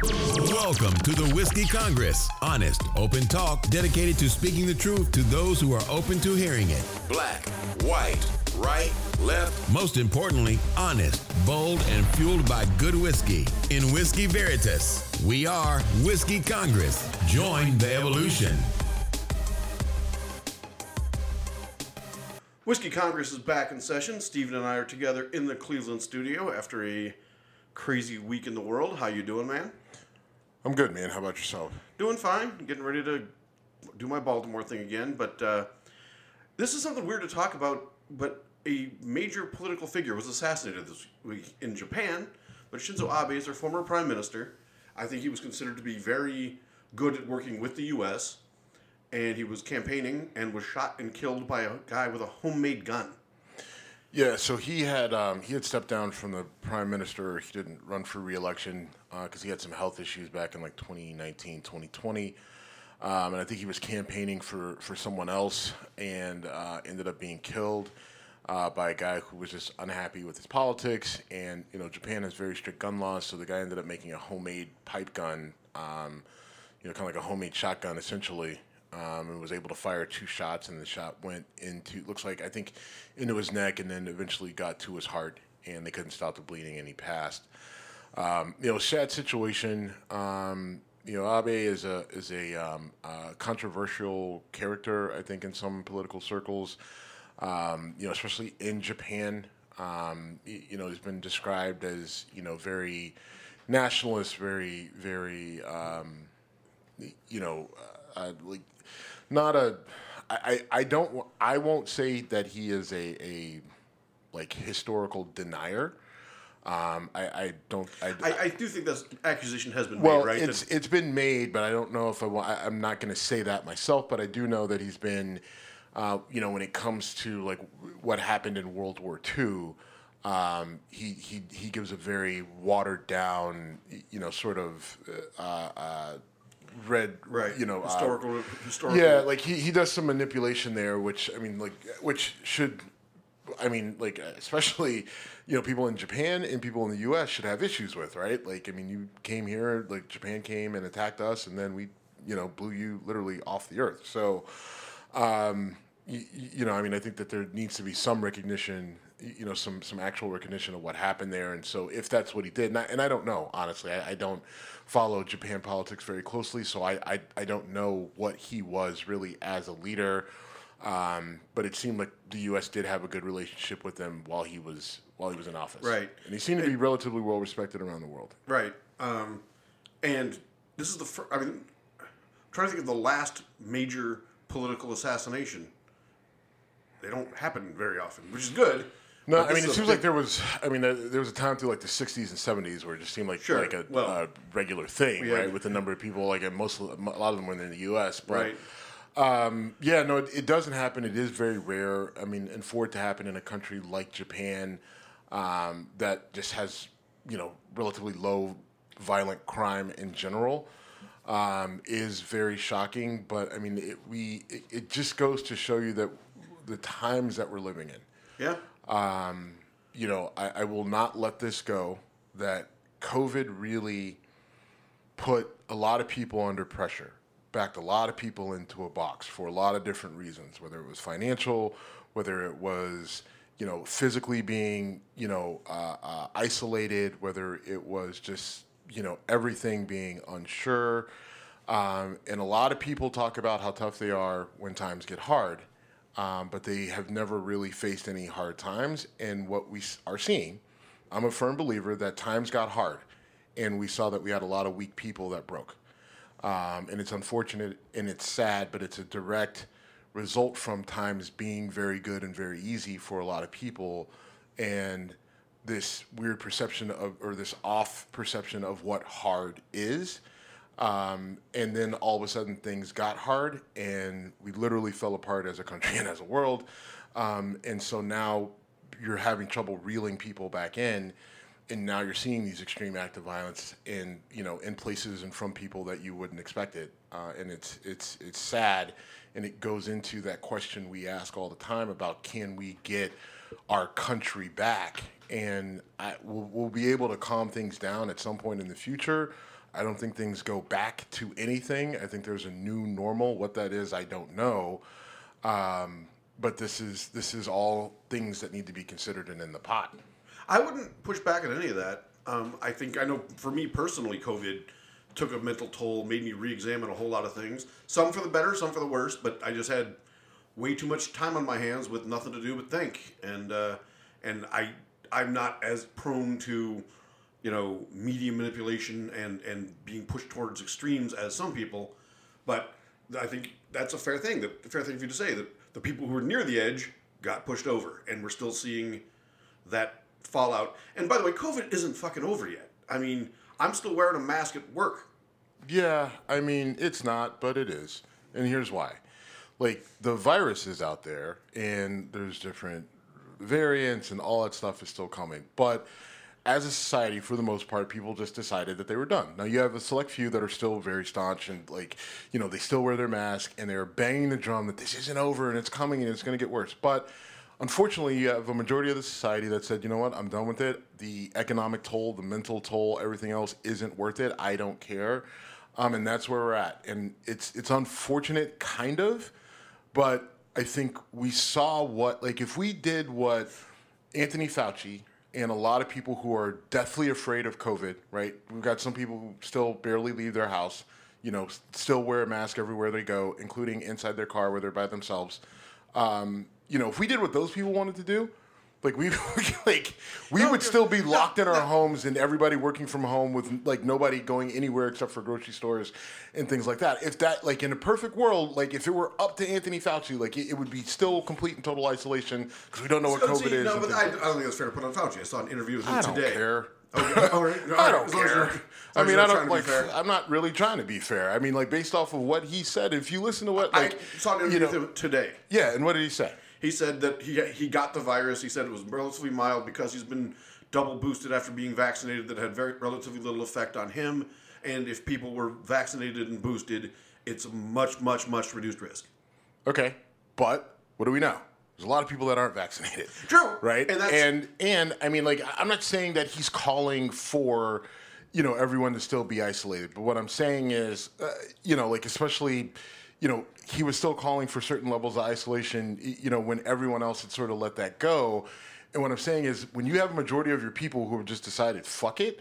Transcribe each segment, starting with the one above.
Welcome to the Whiskey Congress. Honest, open talk dedicated to speaking the truth to those who are open to hearing it. Black, white, right, left. Most importantly, honest, bold, and fueled by good whiskey. In Whiskey Veritas, we are Whiskey Congress. Join the evolution. Whiskey Congress is back in session. Steven and I are together in the Cleveland studio after a crazy week in the world. How you doing, man? I'm good, man. How about yourself? Doing fine. Getting ready to do my Baltimore thing again, but uh, this is something weird to talk about. But a major political figure was assassinated this week in Japan. But Shinzo Abe is their former prime minister. I think he was considered to be very good at working with the U.S. And he was campaigning and was shot and killed by a guy with a homemade gun. Yeah, so he had um, he had stepped down from the prime minister. He didn't run for reelection because uh, he had some health issues back in like 2019, 2020. Um, and I think he was campaigning for, for someone else and uh, ended up being killed uh, by a guy who was just unhappy with his politics. And, you know, Japan has very strict gun laws, so the guy ended up making a homemade pipe gun, um, you know, kind of like a homemade shotgun essentially um, and was able to fire two shots, and the shot went into looks like I think into his neck, and then eventually got to his heart, and they couldn't stop the bleeding, and he passed. Um, you know, sad situation. Um, you know, Abe is a is a, um, a, controversial character, I think, in some political circles. Um, you know, especially in Japan. Um, you know, he's been described as you know very nationalist, very very you know. Uh, like not a. I, I don't. I won't say that he is a, a like historical denier. Um, I, I don't. I, I, I, do think that accusation has been well, made, right? It's it's been made, but I don't know if I. I'm not going to say that myself, but I do know that he's been. Uh, you know, when it comes to like what happened in World War II, um, he he he gives a very watered down, you know, sort of uh, uh, read, right? You know, historical, uh, historical. Yeah, like he, he does some manipulation there, which I mean, like, which should, I mean, like, especially, you know, people in Japan and people in the U.S. should have issues with, right? Like, I mean, you came here, like, Japan came and attacked us, and then we, you know, blew you literally off the earth. So, um, you, you know, I mean, I think that there needs to be some recognition you know some some actual recognition of what happened there. And so if that's what he did and I, and I don't know honestly I, I, don't follow Japan politics very closely. So I, I, I don't know what he was really as a leader. Um, but it seemed like the U.S. did have a good relationship with him while he was while he was in office. Right. And he seemed to be relatively well respected around the world. Right. Um, and this is the first I mean I'm trying to think of the last major political assassination. They don't happen very often which is good no, I mean it seems like there was. I mean, there was a time through like the '60s and '70s where it just seemed like sure. like a well, regular thing, right? With the number of people, like most, a lot of them were in the U.S. But, right. Um, yeah, no, it, it, doesn't happen. It is very rare. I mean, and for it to happen in a country like Japan, um, that just has you know relatively low violent crime in general. Um, is very shocking, but I mean, it, we it, it just goes to show you that the times that we're living in. Yeah. Um, you know, I, I will not let this go. That COVID really put a lot of people under pressure, backed a lot of people into a box for a lot of different reasons, whether it was financial, whether it was you know physically being you know uh, uh, isolated, whether it was just you know everything being unsure. Um, and a lot of people talk about how tough they are when times get hard um, but they have never really faced any hard times. And what we are seeing, I'm a firm believer that times got hard, and we saw that we had a lot of weak people that broke. Um, and it's unfortunate and it's sad, but it's a direct result from times being very good and very easy for a lot of people, and this weird perception of or this off perception of what hard is um, and then all of a sudden things got hard and we literally fell apart as a country and as a world. Um, and so now you're having trouble reeling people back in. And now you're seeing these extreme acts of violence in you know in places and from people that you wouldn't expect it, uh, and it's it's it's sad, and it goes into that question we ask all the time about can we get our country back, and I, we'll, we'll be able to calm things down at some point in the future, I don't think things go back to anything. I think there's a new normal. What that is, I don't know. Um, but this is this is all things that need to be considered and in the pot. I wouldn't push back on any of that. Um, I think I know for me personally, COVID took a mental toll, made me re-examine a whole lot of things. Some for the better, some for the worse. But I just had way too much time on my hands with nothing to do but think, and uh, and I I'm not as prone to you know media manipulation and and being pushed towards extremes as some people, but I think that's a fair thing. The fair thing for you to say that the people who were near the edge got pushed over, and we're still seeing that fallout. And by the way, COVID isn't fucking over yet. I mean, I'm still wearing a mask at work. Yeah, I mean, it's not, but it is. And here's why. Like, the virus is out there, and there's different variants, and all that stuff is still coming. But as a society, for the most part, people just decided that they were done. Now, you have a select few that are still very staunch and, like, you know, they still wear their mask, and they're banging the drum that this isn't over, and it's coming, and it's going to get worse. But unfortunately, you have a majority of the society that said, you know what, I'm done with it. The economic toll, the mental toll, everything else isn't worth it. I don't care. Um, and that's where we're at. And it's it's unfortunate, kind of, but I think we saw what like if we did what Anthony Fauci and a lot of people who are deathly afraid of COVID, right? We've got some people who still barely leave their house, you know, still wear a mask everywhere they go, including inside their car where they're by themselves. Um, you know, if we did what those people wanted to do, like we like we No, would still be no, locked in our no. homes and everybody working from home with like nobody going anywhere except for grocery stores and things like that. If that like in a perfect world, like if it were up to Anthony Fauci, like it, it would be still complete and total isolation because we don't know what So, COVID see, is. No, but I, I don't think it's fair to put on Fauci. I saw an interview with him I don't today. care. Oh, okay, all oh, right, all I don't as long as care. I mean, I don't like. I'm not really trying to be fair. I mean, like based off of what he said. If you listen to what, like, I saw an you interview know, with him today. yeah, and what did he say? He said that he he got the virus. He said it was relatively mild because he's been double boosted after being vaccinated. That had very relatively little effect on him. And if people were vaccinated and boosted, it's a much much much reduced risk. Okay, but what do we know? There's a lot of people that aren't vaccinated. True. Right? And that's- and and I mean like I'm not saying that he's calling for you know everyone to still be isolated, but what I'm saying is uh, you know like especially you know he was still calling for certain levels of isolation you know when everyone else had sort of let that go. And what I'm saying is when you have a majority of your people who have just decided fuck it,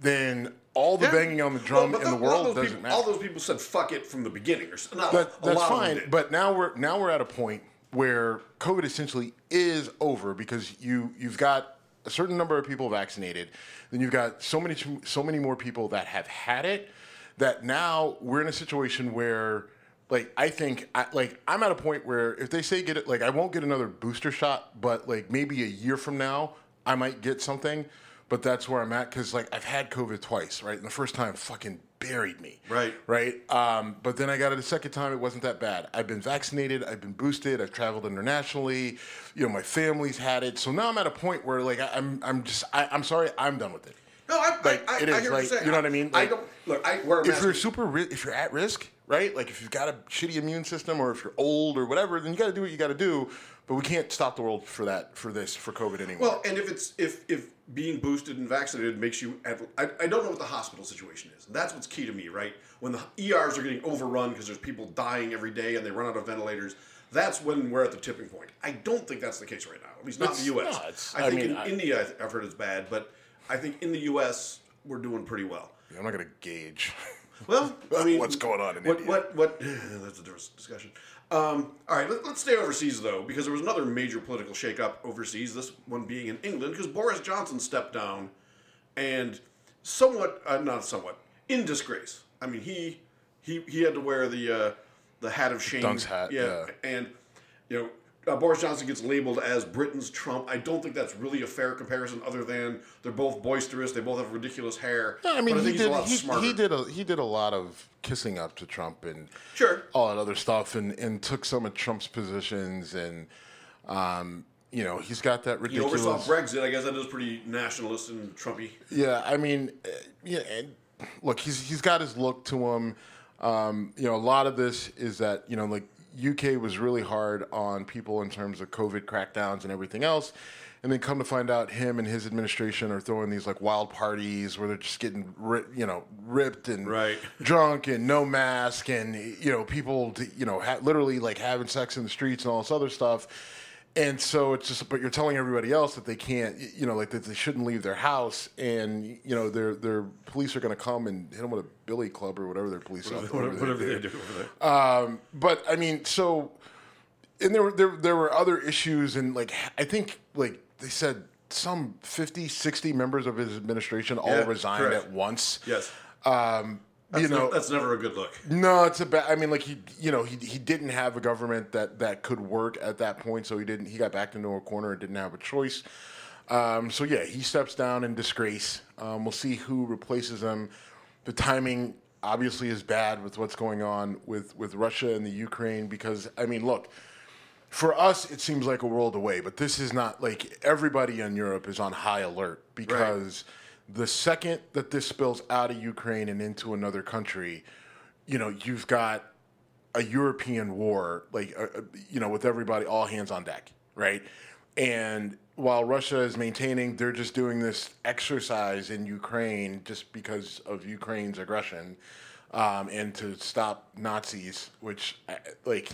then all the Yeah. banging on the drum Well, in the world doesn't people, matter. All those people said "fuck it" from the beginning, or not That, that's lot of them fine. But now we're now we're at a point where COVID essentially is over because you you've got a certain number of people vaccinated, then you've got so many so many more people that have had it that now we're in a situation where like I think I, like I'm at a point where if they say get it like I won't get another booster shot, but like maybe a year from now I might get something. But that's where I'm at because like I've had COVID twice, right? And the first time fucking buried me, Right. right? Um, but then I got it a second time. It wasn't that bad. I've been vaccinated. I've been boosted. I've traveled internationally. You know, my family's had it. So now I'm at a point where, like, I- I'm, I'm just, I, I'm sorry, I'm done with it. no, I'm like, I, I, it I is, hear what like, you're saying. you know what I mean? I Like, don't look. I wear a If mask. you're super, ri- if you're at risk, right? Like, if you've got a shitty immune system, or if you're old, or whatever, then you got to do what you got to do. But we can't stop the world for that, for this, for COVID anyway. Well, and if it's if if being boosted and vaccinated makes you, I, I don't know what the hospital situation is. That's what's key to me, right? When the ERs are getting overrun because there's people dying every day and they run out of ventilators, that's when we're at the tipping point. I don't think that's the case right now. At least not It's- in the U.S. no, it's- I I think mean, in I- India, I I've heard it's bad, but I think in the U.S. we're doing pretty well. I'm not going to gauge. Well, I mean, What's going on in what, India? What? What? That's a different discussion. Um, all right, let, let's stay overseas though, because there was another major political shakeup overseas. This one being in England, because Boris Johnson stepped down, and somewhat, uh, not somewhat, in disgrace. I mean, he he he had to wear the uh, the hat of shame. Dunk's hat, yeah. and you know. Uh, Boris Johnson gets labeled as Britain's Trump. I don't think that's really a fair comparison, other than they're both boisterous. They both have ridiculous hair. I mean, I he he's a did. lot He, he did a he did a lot of kissing up to Trump and Sure. all that other stuff, and and took some of Trump's positions, and um, you know, he's got that ridiculous. He oversaw Brexit. I guess that is pretty nationalist and Trumpy. Yeah, I mean, uh, yeah. And look, he's he's got his look to him. Um, you know, a lot of this is that you know, like UK was really hard on people in terms of COVID crackdowns and everything else, and then come to find out him and his administration are throwing these like wild parties where they're just getting ri- you know ripped and Right. drunk and no mask and you know people t- you know ha- literally like having sex in the streets and all this other stuff and so it's just but you're telling everybody else that they can't you know like that they shouldn't leave their house and you know their their police are going to come and hit them with a billy club or whatever their police are Whatever, whatever they do over there. um, but I mean, so and there were there, there were other issues and like I think like they said some 50, 60 members of his administration all Yeah, resigned correct. at once. yes. Um, you know, ne- that's never a good look. no, it's a bad. I mean, like he, you know, he he didn't have a government that that could work at that point, so he didn't. He got backed into a corner and didn't have a choice. Um, so yeah, he steps down in disgrace. Um, we'll see who replaces him. The timing obviously is bad with what's going on with with Russia and the Ukraine because I mean, look. For us, it seems like a world away, but this is not like everybody in Europe is on high alert because the second that this spills out of Ukraine and into another country, you know, you've got a European war, like, uh, uh, you know, with everybody, all hands on deck, right? And while Russia is maintaining, they're just doing this exercise in Ukraine just because of Ukraine's aggression um, and to stop Nazis, which, uh, like,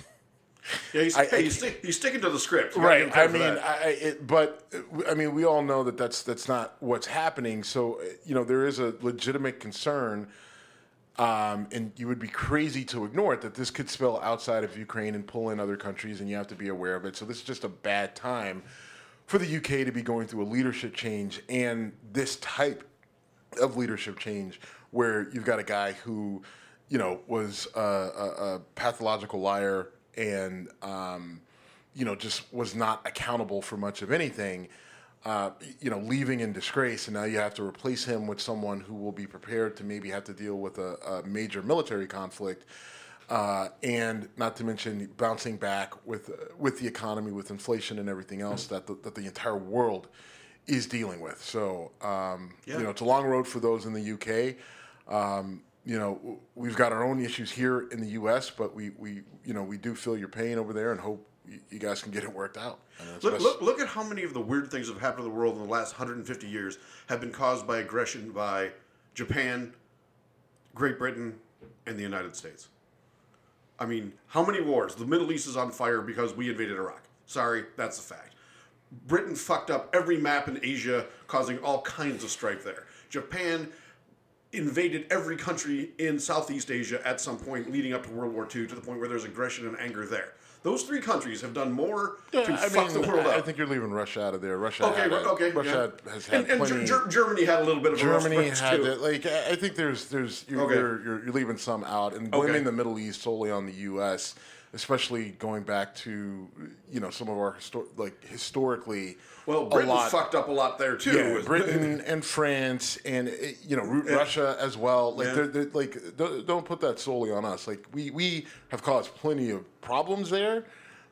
Yeah, he's, I- he's, stick, he's sticking to the script. You gotta give him right. I mean. I, it, but I mean, we all know that that's that's not what's happening. So you know, there is a legitimate concern, um, and you would be crazy to ignore it that this could spill outside of Ukraine and pull in other countries, and you have to be aware of it. So this is just a bad time for the UK to be going through a leadership change and this type of leadership change where you've got a guy who, you know, was a, a, a pathological liar and, um, you know, just was not accountable for much of anything, uh, you know, leaving in disgrace. And now you have to replace him with someone who will be prepared to maybe have to deal with a, a major military conflict. Uh, and not to mention bouncing back with with the economy, with inflation and everything else that the, that the entire world is dealing with. So um, Yeah. you know, it's a long road for those in the UK. Um, you know, we've got our own issues here in the U.S., but we, we you know we do feel your pain over there and hope you guys can get it worked out. I mean, it's Look, look, look at how many of the weird things that have happened in the world in the last 150 years have been caused by aggression by Japan, Great Britain, and the United States. I mean, how many wars? The Middle East is on fire because we invaded Iraq. Sorry, that's a fact. Britain fucked up every map in Asia, causing all kinds of strife there. Japan invaded every country in Southeast Asia at some point leading up to World War II to the point where there's aggression and anger there. Those three countries have done more to I fuck mean, the world I, I think you're leaving Russia out of there. Russia, Okay, had okay. Russia yeah. has had and, and plenty. Ger- Ger- Germany had a little bit of a rough Germany had. Like I I think there's there's you're, Okay. you're, you're, you're leaving some out and blaming Okay. the Middle East solely on the U.S., especially going back to you know some of our histor- like historically. Well, Britain fucked up a lot there too. Yeah, Britain and France and uh, you know Ru- Russia as well. Like Yeah. they're, they're like don't, don't put that solely on us. Like we we have caused plenty of problems there,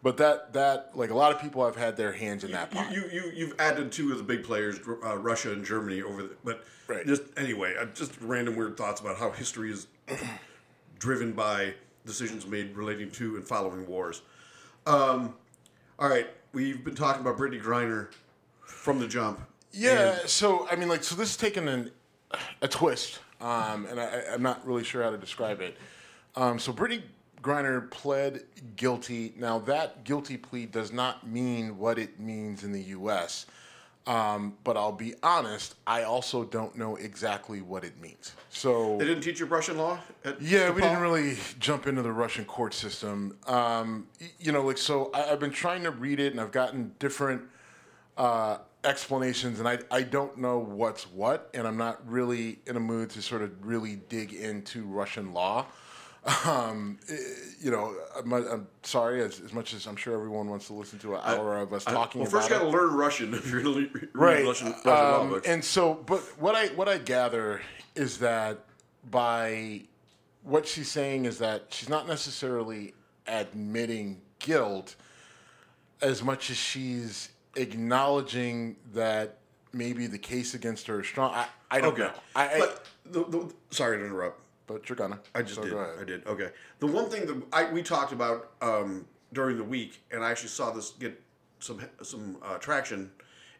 but that that like a lot of people have had their hands in that pot. You, you, you, you've added two of the big players, uh, Russia and Germany, over the. But Right. just anyway, uh, just random weird thoughts about how history is driven by decisions made relating to and following wars. Um, all right, we've been talking about Brittney Griner from the jump. Yeah, so I mean, like, so this is taking an, a twist, um, and I, I'm not really sure how to describe it. Um, so Brittney Griner pled guilty. Now that guilty plea does not mean what it means in the U.S. Um, but I'll be honest, I also don't know exactly what it means. So They didn't teach you Russian law? At yeah, we didn't really jump into the Russian court system. Um, you know, like so, I, I've been trying to read it, and I've gotten different uh, explanations, and I I don't know what's what, and I'm not really in a mood to sort of really dig into Russian law. Um, eh, you know, I'm, I'm sorry, as, as much as I'm sure everyone wants to listen to an hour of us I- talking well, first, got to learn Russian if you're going to read right. Russian, Russian Um, and so, but what I what I gather is that by what she's saying is that she's not necessarily admitting guilt as much as she's acknowledging that maybe the case against her is strong. I, I don't okay, know. I, I, but the, the, sorry to interrupt. But you're gonna. I just So did. I did. Okay. The one thing that I, we talked about um, during the week, and I actually saw this get some some uh, traction,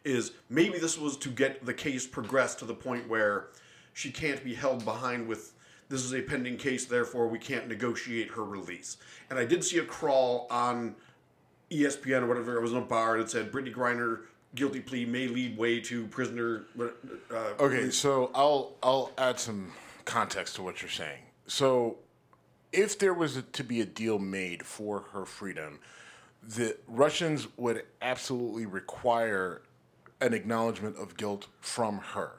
is maybe this was to get the case progressed to the point where she can't be held behind with this is a pending case, therefore we can't negotiate her release. And I did see a crawl on ESPN or whatever. It was in a bar it said Brittney Griner guilty plea may lead way to prisoner. Uh, Okay, so I'll I'll add some context to what you're saying. So, if there was a, to be a deal made for her freedom, the Russians would absolutely require an acknowledgement of guilt from her.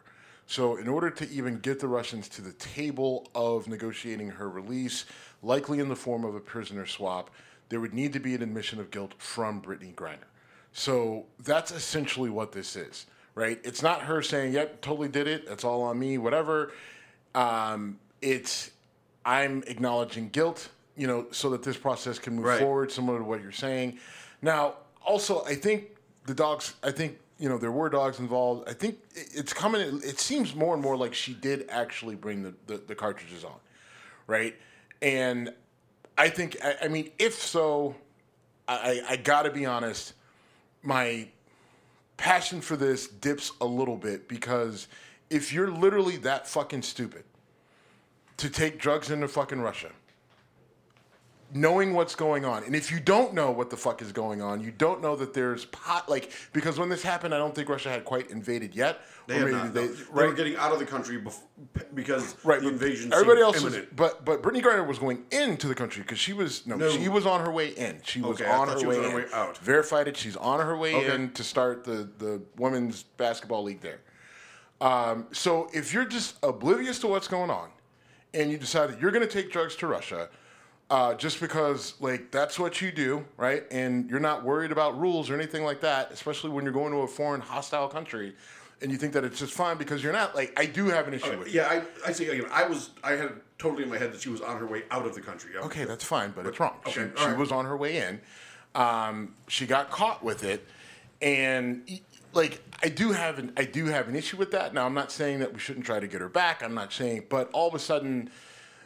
So, in order to even get the Russians to the table of negotiating her release, likely in the form of a prisoner swap, there would need to be an admission of guilt from Brittney Griner. So that's essentially what this is, right? It's not her saying, "Yep, totally did it. That's all on me." Whatever. Um, it's I'm acknowledging guilt, you know, so that this process can move Right. forward, similar to what you're saying. Now, also, I think the dogs. I think you know there were dogs involved. I think it's coming. It seems more and more like she did actually bring the the, the cartridges on, right? And I think I, I mean, if so, I, I, I got to be honest. My passion for this dips a little bit because if you're literally that fucking stupid to take drugs into fucking Russia, knowing what's going on, and if you don't know what the fuck is going on, you don't know that there's pot like because when this happened, I don't think Russia had quite invaded yet. they, Or had not, they- no. They were getting out of the country bef- because right, the invasion. Everybody else was, but but Brittney Griner was going into the country because she was no, No. she was on her way in. She was Okay, on her she way was on her way out. Verified it. She's on her way Okay. in to start the the women's basketball league there. Um, so if you're just oblivious to what's going on, and you decide that you're going to take drugs to Russia. Uh, just because, like, that's what you do, right? And you're not worried about rules or anything like that, especially when you're going to a foreign, hostile country, and you think that it's just fine because you're not. Like, I do have an issue with it. Yeah, I, I say again. I was I had totally in my head that she was on her way out of the country. I- Okay, that's fine, but it's wrong. okay, she she right. was on her way in. Um, she got caught with it, and like I do have an I do have an issue with that. Now I'm not saying that we shouldn't try to get her back. I'm not saying, but all of a sudden,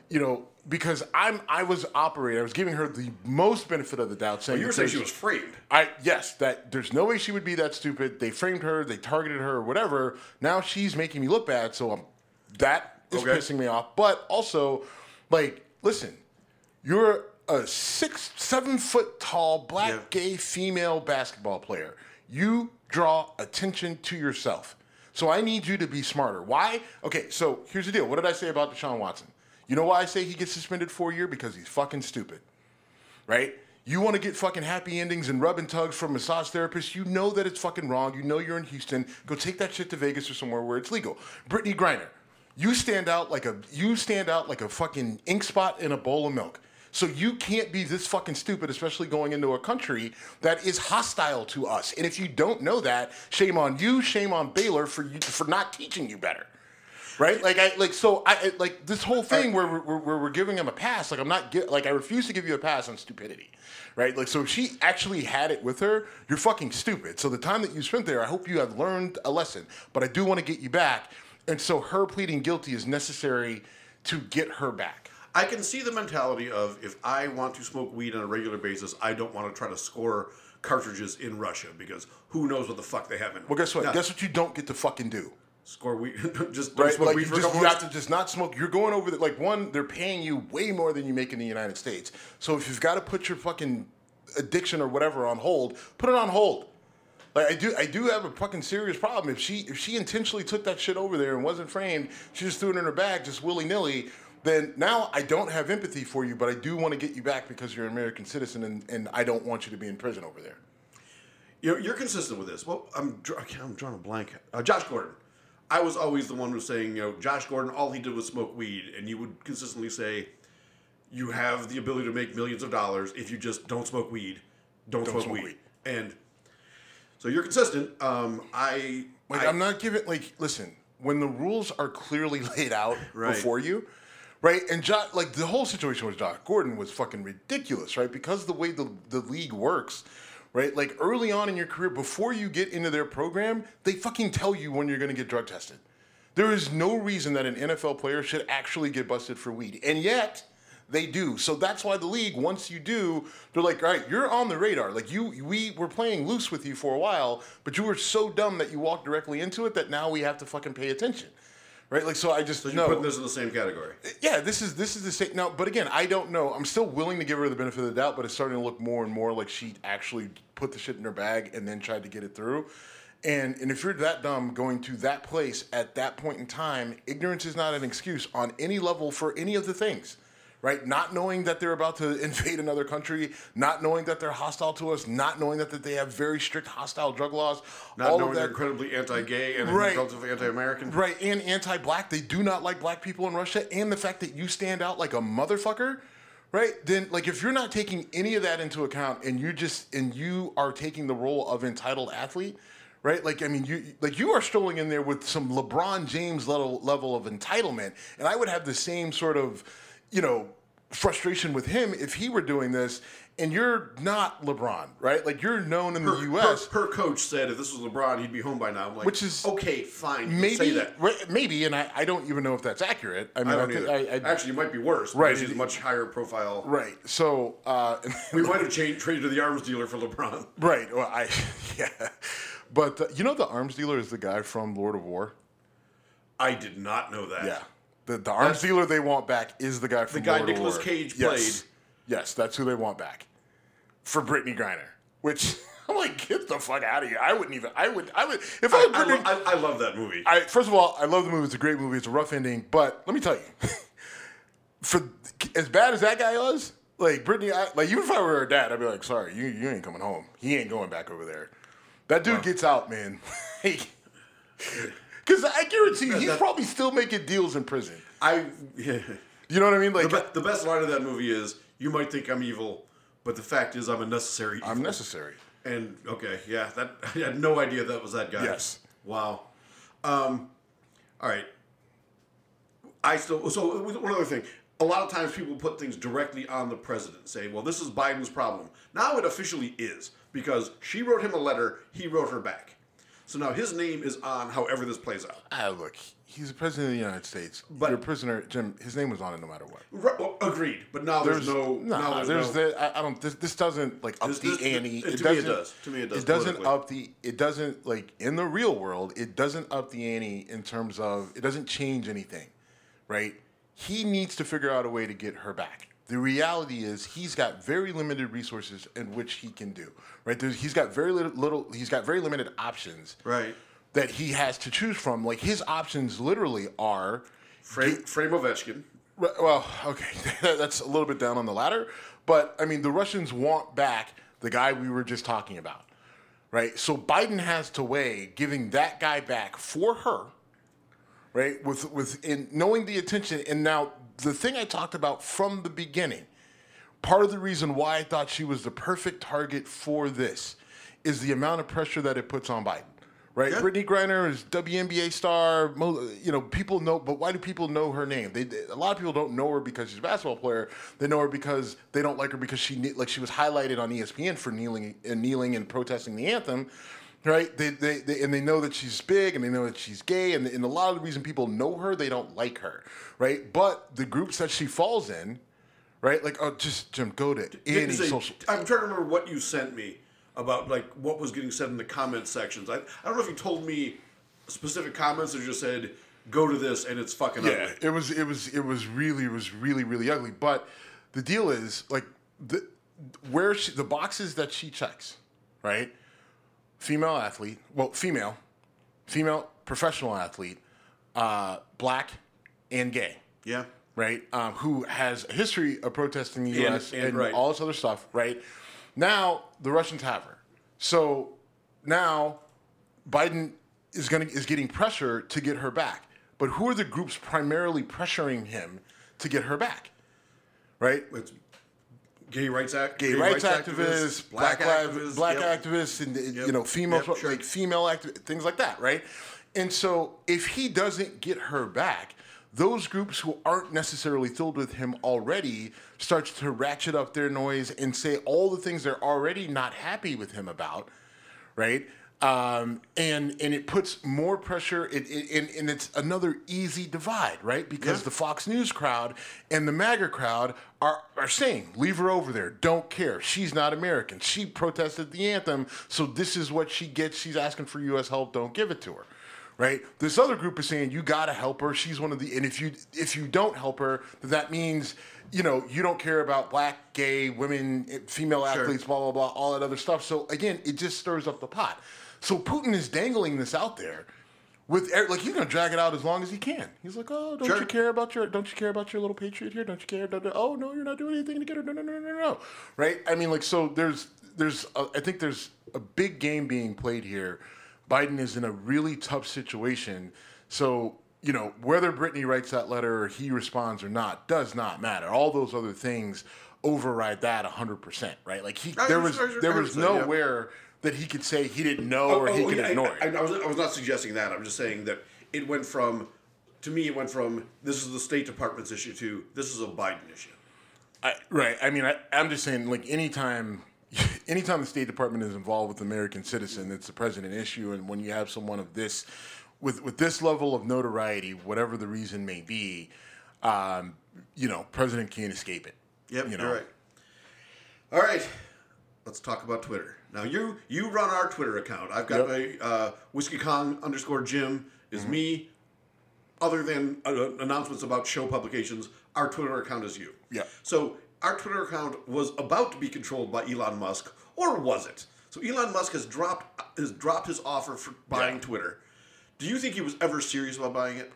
you know, because I'm I was operating, I was giving her the most benefit of the doubt, saying you were saying she was framed. I yes, that there's no way she would be that stupid. They framed her, they targeted her, whatever. Now she's making me look bad, so I'm, that is Okay. pissing me off. But also, like, listen, you're a six, seven foot tall black Yeah. gay female basketball player. You draw attention to yourself. So I need you to be smarter. Why? Okay, so here's the deal. What did I say about Deshaun Watson? You know why I say he gets suspended for a year? Because he's fucking stupid right? You want to get fucking happy endings and rub and tugs from massage therapists. You know that it's fucking wrong. You know you're in Houston. Go take that shit to Vegas or somewhere where it's legal. Brittney Griner, you stand out like a you stand out like a fucking ink spot in a bowl of milk. So you can't be this fucking stupid, especially going into a country that is hostile to us. And if you don't know that, shame on you. Shame on Baylor for you for not teaching you better right? Like I like so I like this whole thing where we're, where we're, we're giving him a pass. Like I'm not gi- like I refuse to give you a pass on stupidity, right? Like so if she actually had it with her, you're fucking stupid. So the time that you spent there, I hope you have learned a lesson. But I do want to get you back, and so her pleading guilty is necessary to get her back. I can see the mentality of if I want to smoke weed on a regular basis, I don't want to try to score cartridges in Russia because who knows what the fuck they have in. Well, guess what? Now, Guess what you don't get to fucking do. score weed. just don't Right, smoke like weed you, for a couple you months. have to just not smoke. You're going over the like one. They're paying you way more than you make in the United States. So if you've got to put your fucking addiction or whatever on hold, put it on hold. Like I do, I do have a fucking serious problem. If she if she intentionally took that shit over there and wasn't framed, she just threw it in her bag just willy nilly. Then now I don't have empathy for you, but I do want to get you back because you're an American citizen and, and I don't want you to be in prison over there. You're, you're consistent with this. Well, I'm dr- I can't- I'm drawing a blank. Uh, Josh Gordon. I was always the one who was saying, you know, Josh Gordon, all he did was smoke weed, and you would consistently say, you have the ability to make millions of dollars if you just don't smoke weed, don't, smoke, smoke weed. weed. and so you're consistent. Um, I Like I, I'm not giving like listen, when the rules are clearly laid out Right. before you, right? And like the whole situation with Josh Gordon was fucking ridiculous, right? Because the way the the league works, right? Like early on in your career, before you get into their program, they fucking tell you when you're going to get drug tested. There is no reason that an NFL player should actually get busted for weed, and yet they do. So that's why the league, once you do, they're like, all right, you're on the radar. Like you, we were playing loose with you for a while, but you were so dumb that you walked directly into it that now we have to fucking pay attention. Right? Like so, I just So you're know. putting this in the same category. Yeah, this is this is the same now. But again, I don't know. I'm still willing to give her the benefit of the doubt, but it's starting to look more and more like she actually put the shit in her bag and then tried to get it through. And and if you're that dumb going to that place at that point in time, ignorance is not an excuse on any level for any of the things. Right? Not knowing that they're about to invade another country, not knowing that they're hostile to us, not knowing that, that they have very strict hostile drug laws, Not all knowing of they're that incredibly anti-gay and Right. relatively anti-American. Right, and anti-black. They do not like black people in Russia, and the fact that you stand out like a motherfucker, right? Then, like, if you're not taking any of that into account, and you just and you are taking the role of entitled athlete, right? Like, I mean, you like you are strolling in there with some LeBron James level level of entitlement, and I would have the same sort of, you know, frustration with him if he were doing this. And you're not LeBron, right? Like you're known in the Her, U.S. her, her coach said if this was LeBron, he'd be home by now. Like, Which is- okay, fine. maybe, say that. right, maybe, and I, I don't even know if that's accurate. I mean, I don't think- either. I- I- Actually, it might be worse. Right. Because he's a much higher profile. Right. So, uh, We might have changed, traded to the arms dealer for LeBron. right. Well, I, yeah. But uh, you know, the arms dealer is the guy from Lord of War. I did not know that. Yeah. The, the arms dealer they want back is the guy from the guy Lord Nicolas War. Cage yes. played. Yes, that's who they want back for Brittney Griner. Which I'm like, get the fuck out of here. I wouldn't even. I would. I would. If I, I, was I, Brittney, lo- I, I love that movie. I, first of all, I love the movie. It's a great movie. It's a rough ending, but let me tell you, for as bad as that guy was, like Brittney, I, like even if I were her dad, I'd be like, sorry, you you ain't coming home. He ain't going back over there. That dude gets out, man. Because I guarantee you, he's probably still making deals in prison. I, yeah. You know what I mean? Like the, be- the best line of that movie is, "You might think I'm evil, but the fact is I'm a necessary evil." I'm necessary. And okay, yeah, that I had no idea that was that guy. Yes. Wow. Um, all right. I still so one other thing. A lot of times people put things directly on the president, say, "Well, this is Biden's problem." Now it officially is because she wrote him a letter, he wrote her back. So now his name is on however this plays out. Ah, look, he's the president of the United States. But- You're a prisoner, Jim. His name was on it no matter what. Right, well, agreed, but now there's, no. nah, now there's, no, the I, I don't. This, this doesn't like up This- the this- ante. it- to me it doesn't- To me it does It doesn't up the. It doesn't like in the real world. It doesn't up the ante in terms of. It doesn't change anything, right? He needs to figure out a way to get her back. The reality is he's got very limited resources in which he can do. Right? There's, he's got very little, little. He's got very limited options. right. That he has to choose from. Like his options literally are Frame, frame Ovechkin. Well, okay, that's a little bit down on the ladder, but I mean, the Russians want back the guy we were just talking about, right? So Biden has to weigh giving that guy back for her, right? With with in knowing the attention, and now the thing I talked about from the beginning, part of the reason why I thought she was the perfect target for this is the amount of pressure that it puts on Biden. Right, Yeah. Brittney Griner is WNBA star. You know, people know, but why do people know her name? They, they- a lot of people don't know her because she's a basketball player. They know her because they don't like her because she like she was highlighted on ESPN for kneeling and kneeling and protesting the anthem. Right, they, they, they and they know that she's big and they know that she's gay and, and a lot of the reason people know her, they don't like her. Right, but the groups that she falls in, right, like oh, just Jim, go to any say- social. I'm trying to remember what you sent me about like what was getting said in the comment sections. I, I don't know if you told me specific comments or just said go to this and it's fucking Yeah, ugly. it was it was it was really it was really really ugly. But the deal is like the where she, the boxes that she checks, right? Female athlete, well, female, female professional athlete, uh, black and gay, Yeah. right? Um, who has a history of protesting the And- U.S. and- and, right. all this other stuff, right? Now the Russians have her, so now Biden is going is getting pressure to get her back. But who are the groups primarily pressuring him to get her back? Right? It's gay rights act, Gay, rights, activists, black activists, black yep. activists, and Yep. you know female Yep, sure. like female activists, things like that, right? And so if he doesn't get her back, those groups who aren't necessarily filled with him already starts to ratchet up their noise and say all the things they're already not happy with him about, right? Um, and and it puts more pressure. It, it, and, and it's another easy divide, right? Because Yeah. the Fox News crowd and the MAGA crowd are are saying, "Leave her over there. Don't care. She's not American. She protested the anthem, so this is what she gets. She's asking for U.S. help. Don't give it to her." Right. This other group is saying you got to help her. She's one of the, and if you if you don't help her, that means you know you don't care about black, gay, women, female Sure. athletes, blah blah blah, all that other stuff. So again, it just stirs up the pot. So Putin is dangling this out there with like he's gonna drag it out as long as he can. He's like, oh, don't Sure. you care about your don't you care about your little patriot here? Don't you care? Da- Oh no, you're not doing anything to get her. No, no, no, no, no. Right? I mean, like, so there's there's a, I think there's a big game being played here. Biden is in a really tough situation. So you know whether Brittney writes that letter or he responds or not does not matter. All those other things override that 100%, right? Like he I there was- was I was- there was understand, yeah. Nowhere that he could say he didn't know or he could yeah, ignore I, it. I, I was, I was not suggesting that. I'm just saying that it went from, to me, it went from this is the State Department's issue to this is a Biden issue. I, right. I mean, I, I'm just saying, like, anytime, anytime the State Department is involved with American citizen, it's a president issue. And when you have someone of this, with with this level of notoriety, whatever the reason may be, um, you know, president can't escape it. Yep, you you know? are right. All right, let's talk about Twitter. Now you you run our Twitter account. I've got Yep. my uh, whiskey Kong underscore Jim is Mm-hmm. me. Other than uh, announcements about show publications, our Twitter account is you. Yep. So our Twitter account was about to be controlled by Elon Musk, or was it? So Elon Musk has dropped has dropped his offer for buying Yeah. Twitter. Do you think he was ever serious about buying it?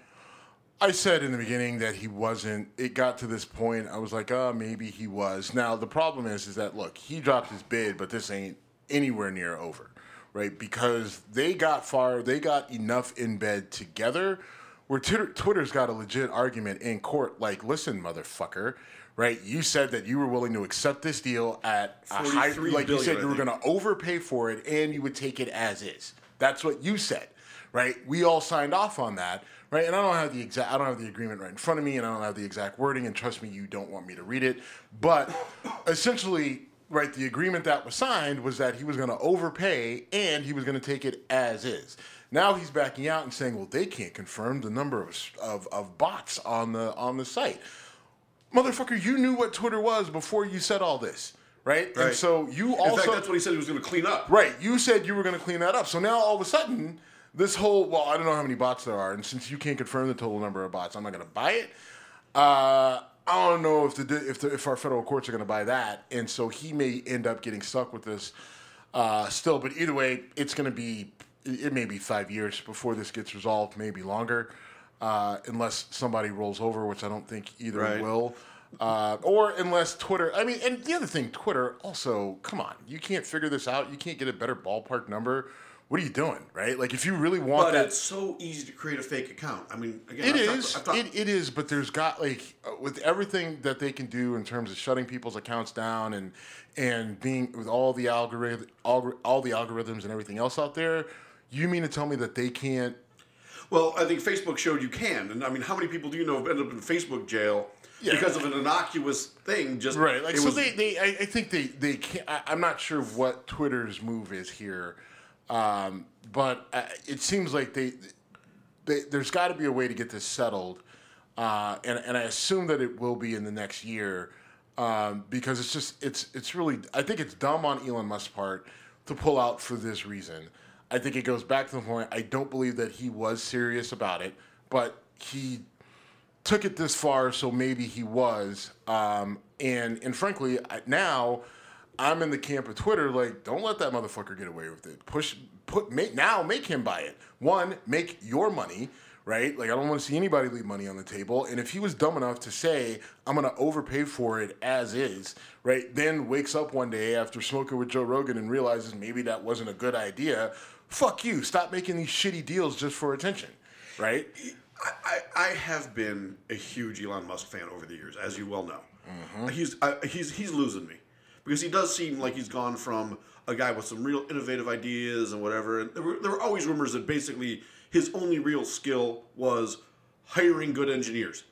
I said in the beginning that he wasn't. It got to this point. I was like, oh, maybe he was. Now the problem is, is that look, he dropped his bid, but this ain't anywhere near over, right? Because they got far, they got enough in bed together, where Twitter, Twitter's got a legit argument in court. Like, listen, motherfucker, right? You said that you were willing to accept this deal at a high, 43 like you said, you were going to overpay for it, and you would take it as is. That's what you said, right? We all signed off on that, right? And I don't have the exact, I don't have the agreement right in front of me, and I don't have the exact wording. And trust me, you don't want me to read it. But essentially, right, the agreement that was signed was that he was going to overpay and he was going to take it as is. Now he's backing out and saying, well, they can't confirm the number of, of, of bots on the on the site. Motherfucker, you knew what Twitter was before you said all this, right? And so you In also fact, that's what he said he was going to clean up. Right. You said you were going to clean that up. So now all of a sudden, this whole well, I don't know how many bots there are, and since you can't confirm the total number of bots, I'm not going to buy it. Uh, I don't know if the if the, if our federal courts are going to buy that, and so he may end up getting stuck with this uh, still. But either way, it's going to be it may be five years before this gets resolved, maybe longer, uh, unless somebody rolls over, which I don't think either Right. will. Uh, or unless Twitter, I mean, and the other thing, Twitter also, come on, you can't figure this out. You can't get a better ballpark number. What are you doing, right? Like, if you really want But that, it's so easy to create a fake account. I mean, again, it is. It, it is. But there's got like uh, with everything that they can do in terms of shutting people's accounts down and and being with all the algorithm all, all the algorithms and everything else out there. You mean to tell me that they can't? Well, I think Facebook showed you can, and I mean, how many people do you know have ended up in Facebook jail Yeah. because of an innocuous thing? Just Right. Like so, was- they, they I, I think they they can't. I, I'm not sure what Twitter's move is here, um, but uh, it seems like they, they there's got to be a way to get this settled, uh, and and I assume that it will be in the next year, um, because it's just it's it's really I think it's dumb on Elon Musk's part to pull out for this reason. I think it goes back to the point. I don't believe that he was serious about it, but he took it this far, so maybe he was. Um, and and frankly, now I'm in the camp of Twitter. Like, don't let that motherfucker get away with it. Push, put, make now make him buy it. One, make your money. Right? Like, I don't want to see anybody leave money on the table. And if he was dumb enough to say, I'm going to overpay for it as is, right? Then wakes up one day after smoking with Joe Rogan and realizes maybe that wasn't a good idea. Fuck you. Stop making these shitty deals just for attention. Right? I, I, I have been a huge Elon Musk fan over the years, as you well know. Mm-hmm. He's I, he's he's losing me because he does seem like he's gone from a guy with some real innovative ideas and whatever. And there were, there were always rumors that basically his only real skill was hiring good engineers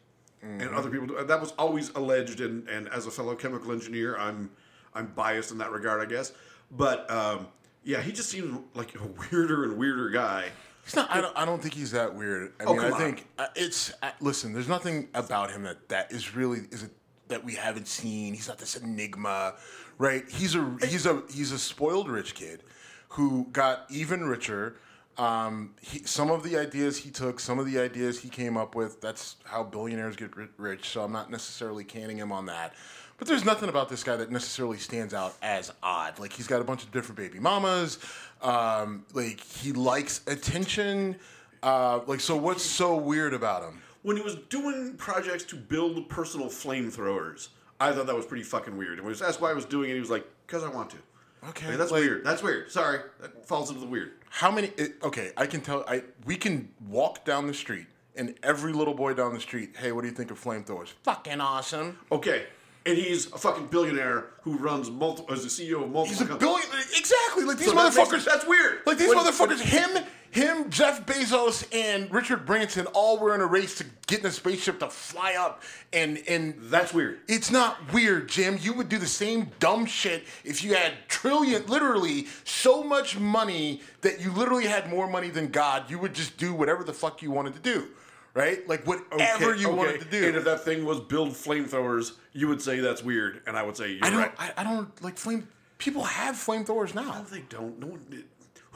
and other people. That was always alleged. And, and as a fellow chemical engineer, I'm I'm biased in that regard, I guess. But um, yeah, he just seems like a weirder and weirder guy. He's not. I don't. I don't think he's that weird. I Oh, mean, I think uh, it's. Uh, listen, there's nothing about him that that is really is it that we haven't seen. He's not this enigma, right? He's a he's a he's a spoiled rich kid who got even richer. Um, he, some of the ideas he took, some of the ideas he came up with. That's how billionaires get rich. So I'm not necessarily canning him on that. But there's nothing about this guy that necessarily stands out as odd. Like he's got a bunch of different baby mamas. Um, like he likes attention. Uh, like so, what's so weird about him? When he was doing projects to build personal flamethrowers, I thought that was pretty fucking weird. And when he was asked why I was doing it, he was like, "Cause I want to." Okay, Like, that's like- weird. That's weird. Sorry, that falls into the weird. How many? It, okay, I can tell. I we can walk down the street, and every little boy down the street. Hey, what do you think of flamethrowers? Fucking awesome. Okay, and he's a fucking billionaire who runs multiple as the CEO of multiple. He's a com- billion. Exactly. Like these So that makes motherfuckers. it- that's weird. Like these When- motherfuckers. Him, him, Jeff Bezos, and Richard Branson all were in a race to get in a spaceship to fly up, and and That's weird. It's not weird, Jim. You would do the same dumb shit if you had trillion, literally so much money that you literally had more money than God. You would just do whatever the fuck you wanted to do, right? Like whatever Okay, you okay. wanted to do. And if that thing was build flamethrowers, you would say that's weird, and I would say you're I don't. right. I, I don't like flame. People have flamethrowers now. No, they don't. No one. Did.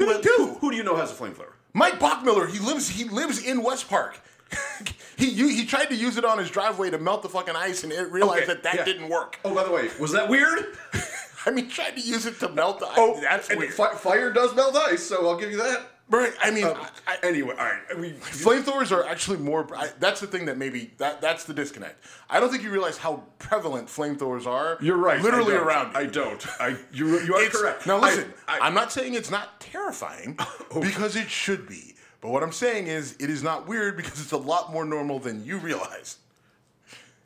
Who Who, do? Who, who do you know has a flamethrower? Mike Bachmiller, he lives he lives in West Park. he he tried to use it on his driveway to melt the fucking ice and it realized Okay, that that yeah. didn't work. Oh, by the way, was that weird? I mean, tried to use it to melt the oh, ice. Oh, that's and weird. fi- fire does melt ice, so I'll give you that. Right? I mean, Um, I, I, anyway, all right. I mean, flamethrowers are actually more. I, that's the thing that maybe that that's the disconnect. I don't think you realize how prevalent flamethrowers are. you're right. Literally around. I don't. I you you are It's- correct. Now listen, I, am not saying it's not terrifying because it should be. But what I'm saying is it is not weird because it's a lot more normal than you realize.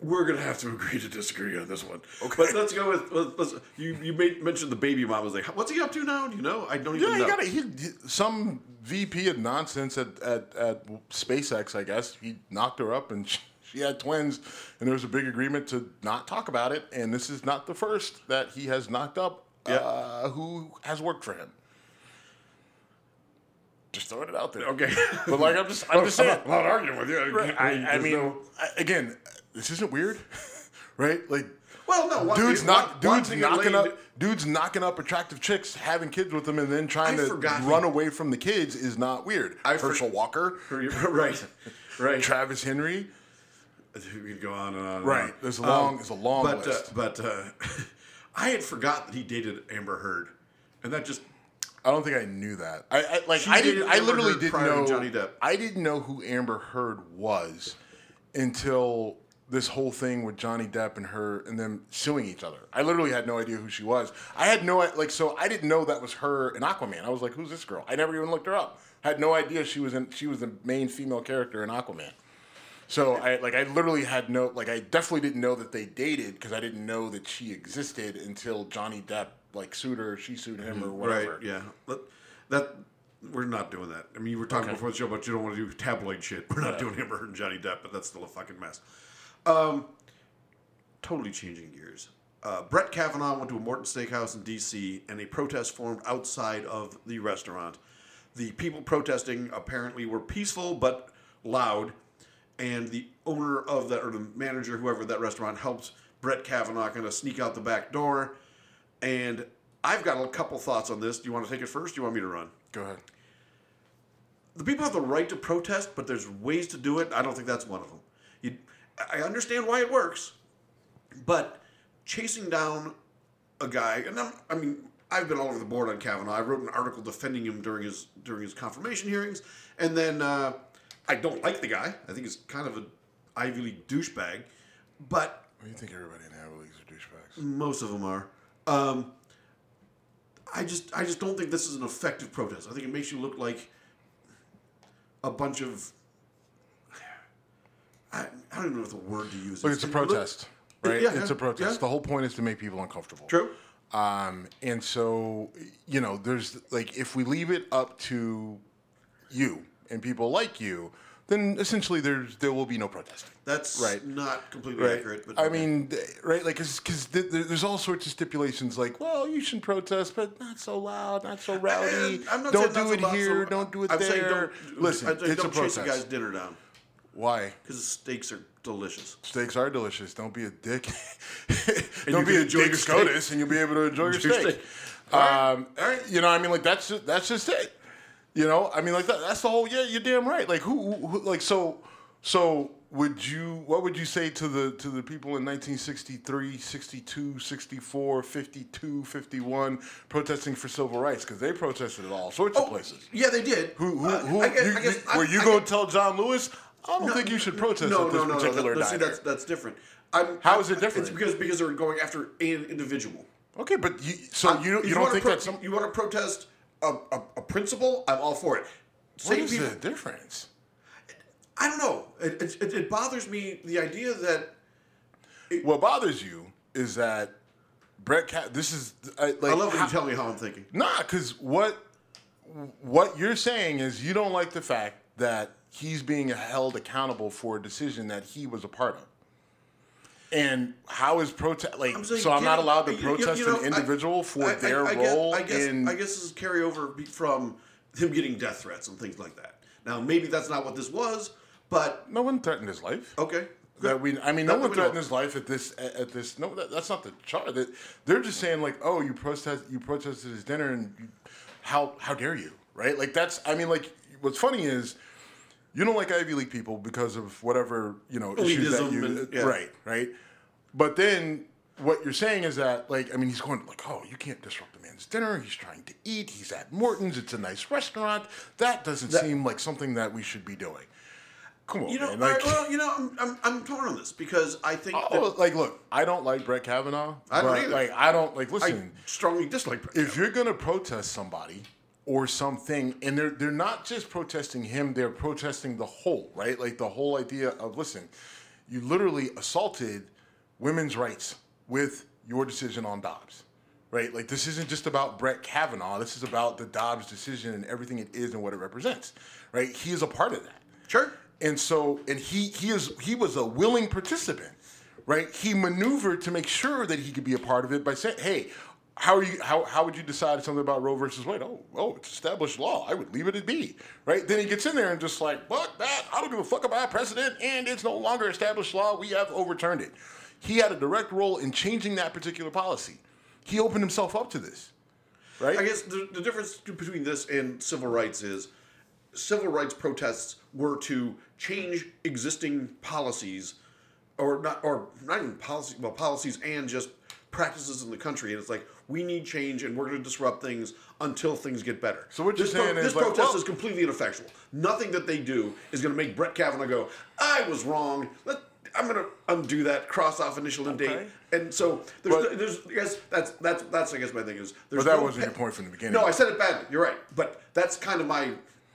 We're gonna have to agree to disagree on this one. Okay. But let's go with let's, let's, you. You made, mentioned the baby mom was like, what's he up to now? Do you know? I don't even Yeah, know. he got a, he, he- some VP of nonsense at, at, at SpaceX, I guess. He knocked her up and she, she had twins, and there was a big agreement to not talk about it. And this is not the first that he has knocked up Yeah. uh, who has worked for him. Just throwing it out there. Okay. But like I'm just I'm just saying. I'm not arguing with you. Right, I, I mean, no- I- again, this isn't weird, right? Like, well, no. one- dudes one dudes knocking up, dudes knocking up attractive chicks, having kids with them, and then trying I to run away from the kids is not weird. I for- Walker, Right. Right. Travis Henry, We could go on and on. and Right. on. There's a long- there's a long but, list. Uh, but uh, I had forgot that he dated Amber Heard, and that just I don't think I knew that. I, I like She I didn't. I literally didn't know Johnny Depp. I didn't know who Amber Heard was until this whole thing with Johnny Depp and her and them suing each other. I literally had no idea who she was. I had no like so I didn't know that was her in Aquaman. I was like, who's this girl? I never even looked her up. had no idea she was in. She was the main female character in Aquaman. So I like I literally had no like I definitely didn't know that they dated because I didn't know that she existed until Johnny Depp like sued her, she sued him mm-hmm. or whatever. right. Yeah. That we're not doing that. I mean, you were talking Okay. before the show about you don't want to do tabloid shit. We're not doing Amber Heard and Johnny Depp, but that's still a fucking mess. Um, totally changing gears. Uh, Brett Kavanaugh went to a Morton Steakhouse in D.C. and a protest formed outside of the restaurant. The people protesting apparently were peaceful but loud, and the owner of that or the manager, whoever that restaurant, helped Brett Kavanaugh kind of sneak out the back door. And I've got a couple thoughts on this. Do you want to take it first? Do you want me to run? Go ahead. the people have the right to protest, but there's ways to do it. I don't think that's one of them. You, I understand why it works, but chasing down a guy, and I'm, I mean, I've been all over the board on Kavanaugh. I wrote an article defending him during his during his confirmation hearings, and then uh, I don't like the guy. I think he's kind of an Ivy League douchebag, but you think everybody in the Ivy Leagues are douchebags? most of them are. Um, I just, I just don't think this is an effective protest. I think it makes you look like a bunch of. I, I don't even know what the word to use. Look, it's a It look- protest, right? Yeah, it's a protest. yeah. The whole point is to make people uncomfortable. True. Um, and so, you know, there's like if we leave it up to you and people like you then essentially there's there will be no protesting. That's Right. not completely Right. accurate. But I okay. mean, right? Like, because th- th- there's all sorts of stipulations. Like, well, you should protest, but not so loud, not so rowdy. I'm not don't saying not do so it loud, here. so don't do it I'm saying there. don't- Listen, I'm saying it's a don't chase protest. a guy's dinner down Why? because steaks are delicious. Steaks are delicious. Don't be a dick. Don't be a dick. SCOTUS, and you'll be able to enjoy your steak. steak. All right. Um, All right. You know, I mean, like that's just, that's just it. You know, I mean, like that, that's the whole. Yeah, you're damn right. Like who, who, like so, so would you? What would you say to the to the people in 1963, 62, 64, 52, 51 protesting for civil rights because they protested at all sorts of places. Yeah, they did. Who, who, Uh, who I guess, you, I guess, you- I- were you I going to tell John Lewis? I don't think you should protest no, at this no, no, particular no, that, see, that's that's different. I'm, How it different? It's because because they were going after an individual. Okay, but you, so you, If you don't think pro- that's some, you want to protest a, a, a principle? I'm all for it. what Same is people. the difference? I don't know. It, it, it, it bothers me the idea that What bothers you is that Brett Cat. This is I, like I love when how- you tell me how I'm thinking. Nah, because what what you're saying is you don't like the fact that he's being held accountable for a decision that he was a part of. And how is protest like? I'm saying, so I'm not allowed to you- protest you know, an individual for I- I- their I guess- role I guess, in. I guess this is carryover from him getting death threats and things like that. Now, maybe that's not what this was, but no one threatened his life. okay. That we, I mean, no That one threatened his life at this. At at this, no, that, that's not the chart. That they're just saying like, oh, you protest, you protested his dinner, and you, how how dare you, right? Like that's, I mean, like what's funny is you don't like Ivy League people because of whatever you know issues that you, and- uh, yeah. right, right. But then what you're saying is that like, I mean, he's going like, oh, you can't disrupt the man's dinner. He's trying to eat. He's at Morton's. It's a nice restaurant. That doesn't seem like something that we should be doing. Come on, You know, man. Like, well, you know, I'm, I'm, I'm torn on this because I think Oh, that like, look, I don't like Brett Kavanaugh. I don't either. Like, I don't like. I Listen, strongly dislike Brett if you're gonna protest somebody or something, and they're they're not just protesting him, they're protesting the whole, right? Like the whole idea of listen, you literally assaulted women's rights with your decision on Dobbs. Right? Like this isn't just about Brett Kavanaugh. This is about the Dobbs decision and everything it is and what it represents. Right? He is a part of that. Sure. And so, and he he is he was a willing participant, right? He maneuvered to make sure that he could be a part of it by saying, "Hey, how are you? How, how would you decide something about Roe versus Wade? Oh, oh, it's established law. I would leave it at be, right? Then he gets in there and just like, "Fuck that! I don't give a fuck about precedent, and it's no longer established law. We have overturned it." He had a direct role in changing that particular policy. He opened himself up to this, right? I guess the, the difference between this and civil rights is civil rights protests were to change existing policies or not or not even policy well policies and just practices in the country and it's like we need change and we're going to disrupt things until things get better So what you're this saying this is, like, protest well- is completely ineffectual nothing that they do is going to make brett kavanaugh go i was wrong Let, i'm going to undo that cross off initial and Okay. date and so there's, But- there's yes that's that's that's i guess my thing is there's But that no wasn't pa- your point from the beginning. no i said it badly you're right but that's kind of my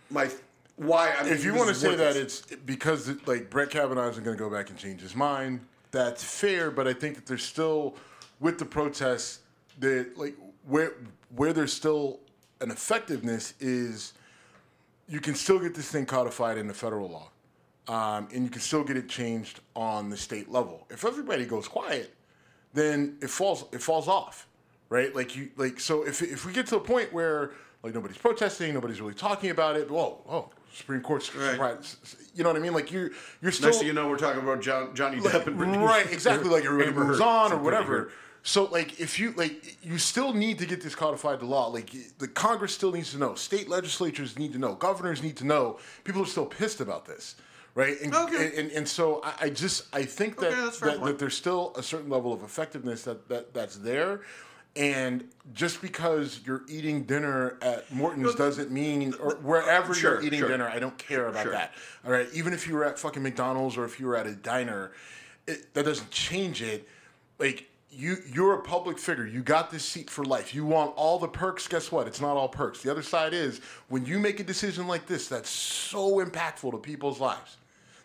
my why i'm if you want to say that it's because like Brett Kavanaugh isn't going to go back and change his mind, that's fair. But I think that there's still with the protests that like where where there's still an effectiveness is you can still get this thing codified in the federal law, um, and you can still get it changed on the state level. If everybody goes quiet, then it falls it falls off, right? Like you like so if if we get to a point where like nobody's protesting, nobody's really talking about it, whoa, whoa, Supreme Court's Right. you know what I mean? Like you're you're still next thing you know we're talking about John, johnny depp and Brittney- right, exactly. Like everybody Amber moves on or whatever. So like if you like you still need to get this codified to law. Like the Congress still needs to know. State legislatures need to know. Governors need to know. People are still pissed about this. Right. And Okay. and, and, and so I, I just I think that, Okay, that's a fair that, that there's still a certain level of effectiveness that, that that's there. And just because you're eating dinner at Morton's doesn't mean, or wherever Sure, you're eating sure. dinner, I don't care about Sure. that. All right. Even if you were at fucking McDonald's or if you were at a diner, it, that doesn't change it. Like you, you're a public figure. You got this seat for life. You want all the perks. Guess what? It's not all perks. The other side is when you make a decision like this, that's so impactful to people's lives.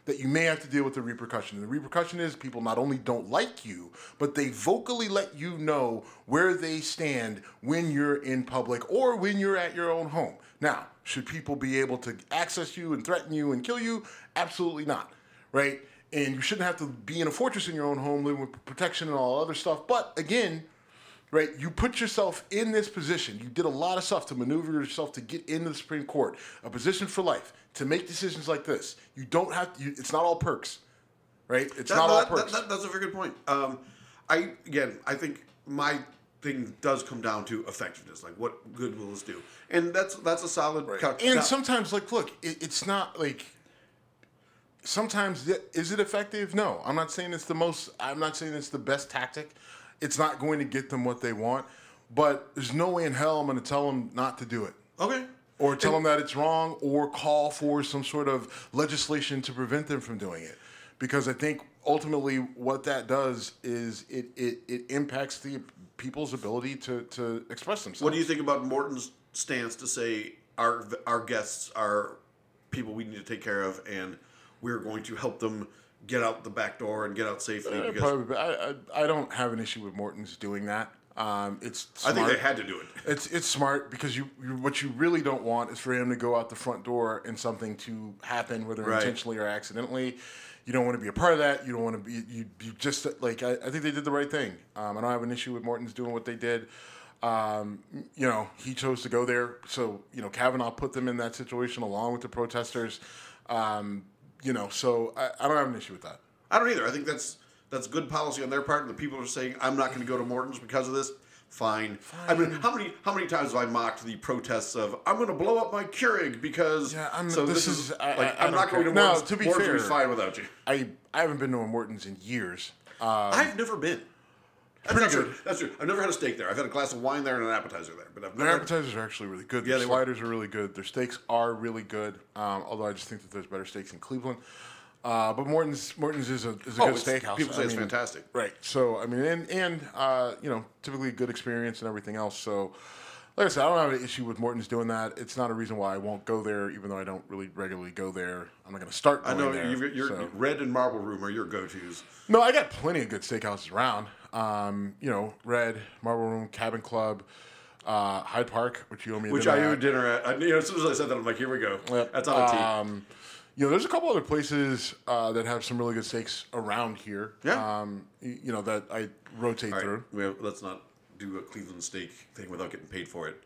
that you may have to deal with the repercussion. And the repercussion is people not only don't like you, but they vocally let you know where they stand when you're in public or when you're at your own home. Now, should people be able to access you and threaten you and kill you? Absolutely not, right? And you shouldn't have to be in a fortress in your own home, living with protection and all other stuff. But again, right? You put yourself in this position. You did a lot of stuff to maneuver yourself to get into the Supreme Court, a position for life, to make decisions like this. You don't have to, you, it's not all perks, right? It's That- not all perks. that- that's a very good point. Um, I again, I think my thing does come down to effectiveness. Like, what good will this do? And that's that's a solid. cal- and now- sometimes, like, look, it, it's not like. Sometimes, is it effective? No, I'm not saying it's the most. I'm not saying it's the best tactic. It's not going to get them what they want, but there's no way in hell I'm going to tell them not to do it. okay. or tell them that it's wrong or call for some sort of legislation to prevent them from doing it because i think ultimately what that does is it, it, it impacts the people's ability to, to express themselves What do you think about Morton's stance to say our our guests are people we need to take care of, and we're going to help them get out the back door and get out safely? Uh, Because probably, I, I, I don't have an issue with morton's doing that um, it's I think they had to do it. It's it's smart because you, you what you really don't want is for him to go out the front door and something to happen, whether Right. intentionally or accidentally. You don't want to be a part of that. You don't want to be. You, you just like I, I think they did the right thing. Um, I don't have an issue with Morton's doing what they did. Um, you know, he chose to go there, so you know Kavanaugh put them in that situation along with the protesters. Um, you know, so I, I don't have an issue with that. I don't either. I think that's that's good policy on their part. And the people are saying, "I'm not going to go to Morton's because of this." Fine. I mean, how many how many times have I mocked the protests of "I'm going to blow up my Keurig because"? Yeah, I'm- so this this, is- is, I- like I- I'm not don't going to care. Morton's. to be Morton's will fair- be fine without you. I I haven't been to a Morton's in years. Uh, I've never been. That's Pretty good. true. That's true. I've never had a steak there. I've had a glass of wine there and an appetizer there, but I've Their never. appetizers are actually really good. Yeah, Their were. sliders are really good. Their steaks are really good. Um, although I just think that there's better steaks in Cleveland. Uh, but Morton's Morton's is a is a Oh, good steakhouse. people say I it's mean, fantastic. Right. So I mean, and and uh, you know, typically a good experience and everything else. So. Like I said, I don't have an issue with Morton's doing that. It's not a reason why I won't go there, even though I don't really regularly go there. I'm not going to start I going know there. your so. Red and Marble Room are your go-tos. No, I got plenty of good steakhouses around. Um, you know, Red, Marble Room, Cabin Club, uh, Hyde Park, which you owe me Which I owe dinner at. I, you know, as soon as I said that, I'm like, here we go. Yep. That's on a tee. Um, you know, there's a couple other places uh, that have some really good steaks around here. Yeah. Um, you know that I rotate right, through. well, let's not do a Cleveland steak thing without getting paid for it.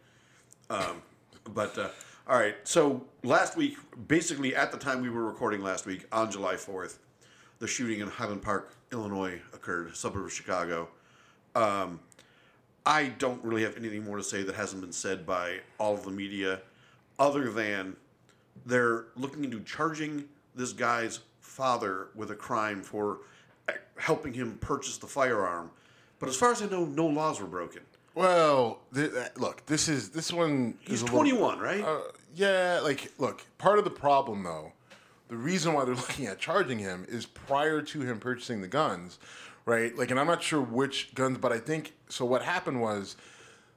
Um, but uh, all right, so last week, basically at the time we were recording last week on July fourth, the shooting in Highland Park, Illinois, occurred, suburb of Chicago. Um, I don't really have anything more to say that hasn't been said by all of the media, other than they're looking into charging this guy's father with a crime for uh, helping him purchase the firearm. But as far as I know, no laws were broken. Well, th- th- look, this is this one. He's is little- 21, right? Uh, yeah, like look, part of the problem though, the reason why they're looking at charging him is prior to him purchasing the guns, right? Like, and I'm not sure which guns, but I think so. What happened was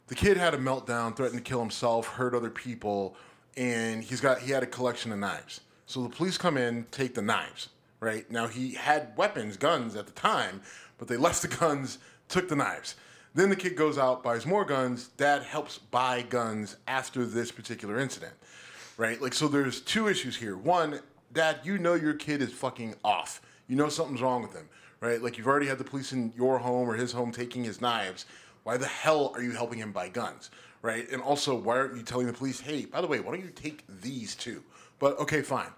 the kid had a meltdown, threatened to kill himself, hurt other people, and he's got he had a collection of knives. So the police come in, take the knives. Right now, he had weapons, guns at the time, but they left the guns, took the knives. Then the kid goes out, buys more guns. Dad helps buy guns after this particular incident, right? Like, so there's two issues here. One, Dad, you know your kid is fucking off. You know something's wrong with him, right? Like, you've already had the police in your home or his home taking his knives. Why the hell are you helping him buy guns, right? And also, why aren't you telling the police, hey, by the way, why don't you take these too? But okay, fine.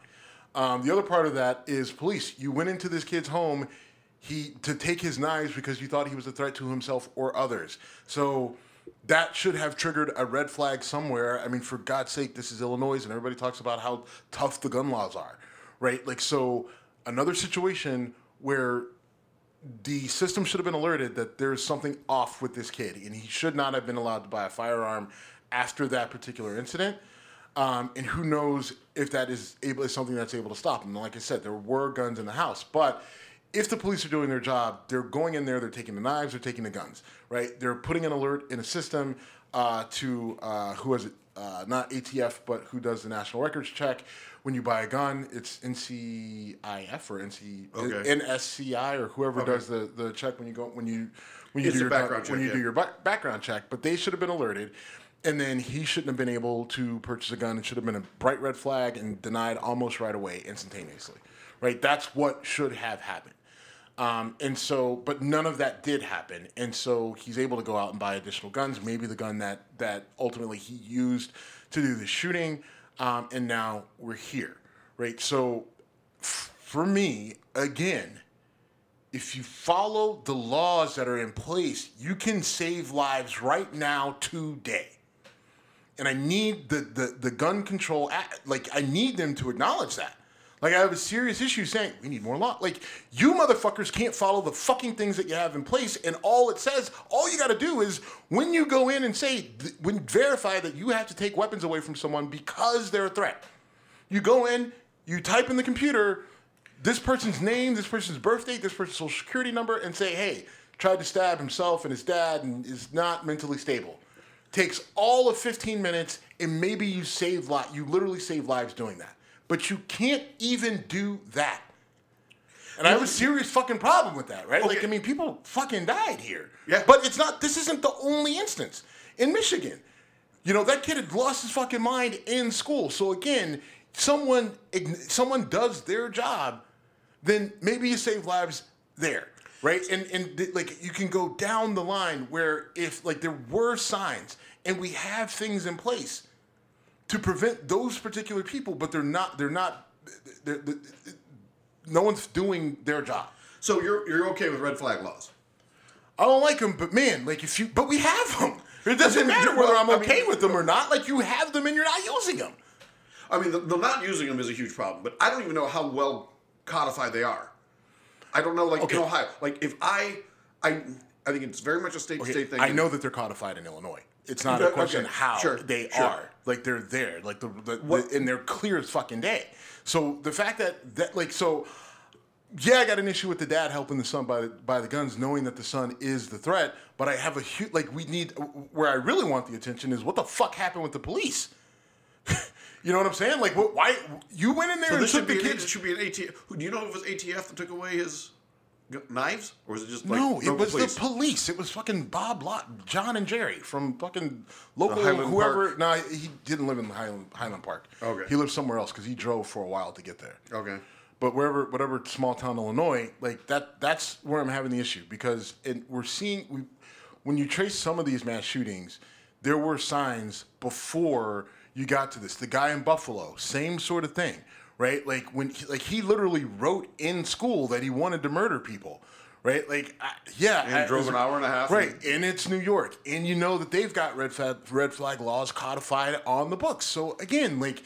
Um, the other part of that is police. You went into this kid's home he to take his knives because you thought he was a threat to himself or others. So that should have triggered a red flag somewhere. I mean, for God's sake, this is Illinois, and everybody talks about how tough the gun laws are, right? Like, so another situation where the system should have been alerted that there's something off with this kid, and he should not have been allowed to buy a firearm after that particular incident. Um, and who knows if that is able is something that's able to stop him. Like I said, there were guns in the house, but if the police are doing their job, they're going in there, they're taking the knives, they're taking the guns, right? They're putting an alert in a system uh, to uh, who was it? Uh, not ATF, but who does the national records check when you buy a gun. It's NCIF or NC Okay. NSCI or whoever does the, the check when you go when you when you It's do your gun- background when check, you do your ba- background check. But they should have been alerted. And then he shouldn't have been able to purchase a gun. It should have been a bright red flag and denied almost right away, instantaneously. Right? That's what should have happened. Um, and so, but none of that did happen. And so he's able to go out and buy additional guns, maybe the gun that, that ultimately he used to do the shooting. Um, and now we're here, right? So f- for me, again, if you follow the laws that are in place, you can save lives right now, today. And I need the, the, the gun control, act, like, I need them to acknowledge that. Like, I have a serious issue saying, we need more law. Like, you motherfuckers can't follow the fucking things that you have in place. And all it says, all you got to do is when you go in and say, when verify that you have to take weapons away from someone because they're a threat. You go in, you type in the computer this person's name, this person's birth date, this person's social security number, and say, hey, tried to stab himself and his dad and is not mentally stable. Takes all of 15 minutes, and maybe you save li- you literally save lives doing that. But you can't even do that. And I have a serious fucking problem with that, right? Like, I mean, people fucking died here. Yeah. But it's not, this isn't the only instance. In Michigan, you know, that kid had lost his fucking mind in school. So again, someone someone does their job, then maybe you save lives there, right? And and th- like you can go down the line where if like there were signs and we have things in place to prevent those particular people, but they're not they're not they're, they're, no one's doing their job. So you're you're okay with red flag laws? I don't like them, but man, like if you, but we have them. It doesn't matter whether I'm okay with them or not. Like you have them and you're not using them. I mean, the, the not using them is a huge problem, but I don't even know how well codified they are. I don't know, like Okay. in Ohio, like if I, I, I think it's very much a state to state thing. I know that they're codified in Illinois. It's not a question okay, how sure, they sure. are. Like they're there. Like the, the, the and they're clear as fucking day. So the fact that that like so yeah, I got an issue with the dad helping the son by the, by the guns, knowing that the son is the threat. But I have a huge like we need where I really want the attention is what the fuck happened with the police. you know what I'm saying? Like, what, why you went in there So and took should the be an, kids? it should be an ATF. Do you know if it was ATF that took away his knives, or was it just like no, it was police? the police. It was fucking Bob Lot, John and Jerry from fucking local whoever. No, he didn't live in Highland, Highland Park. Okay. he lived somewhere else because he drove for a while to get there. Okay. But wherever, whatever small town Illinois, like that, that's where I'm having the issue because it, we're seeing we, when you trace some of these mass shootings, there were signs before you got to this. The guy in Buffalo, same sort of thing, right? Like when, he, like he literally wrote in school that he wanted to murder people, right? Like, I, yeah, And I- drove an hour and a half right? and- And it's New York, and you know that they've got red flag, red flag laws codified on the books. So again, like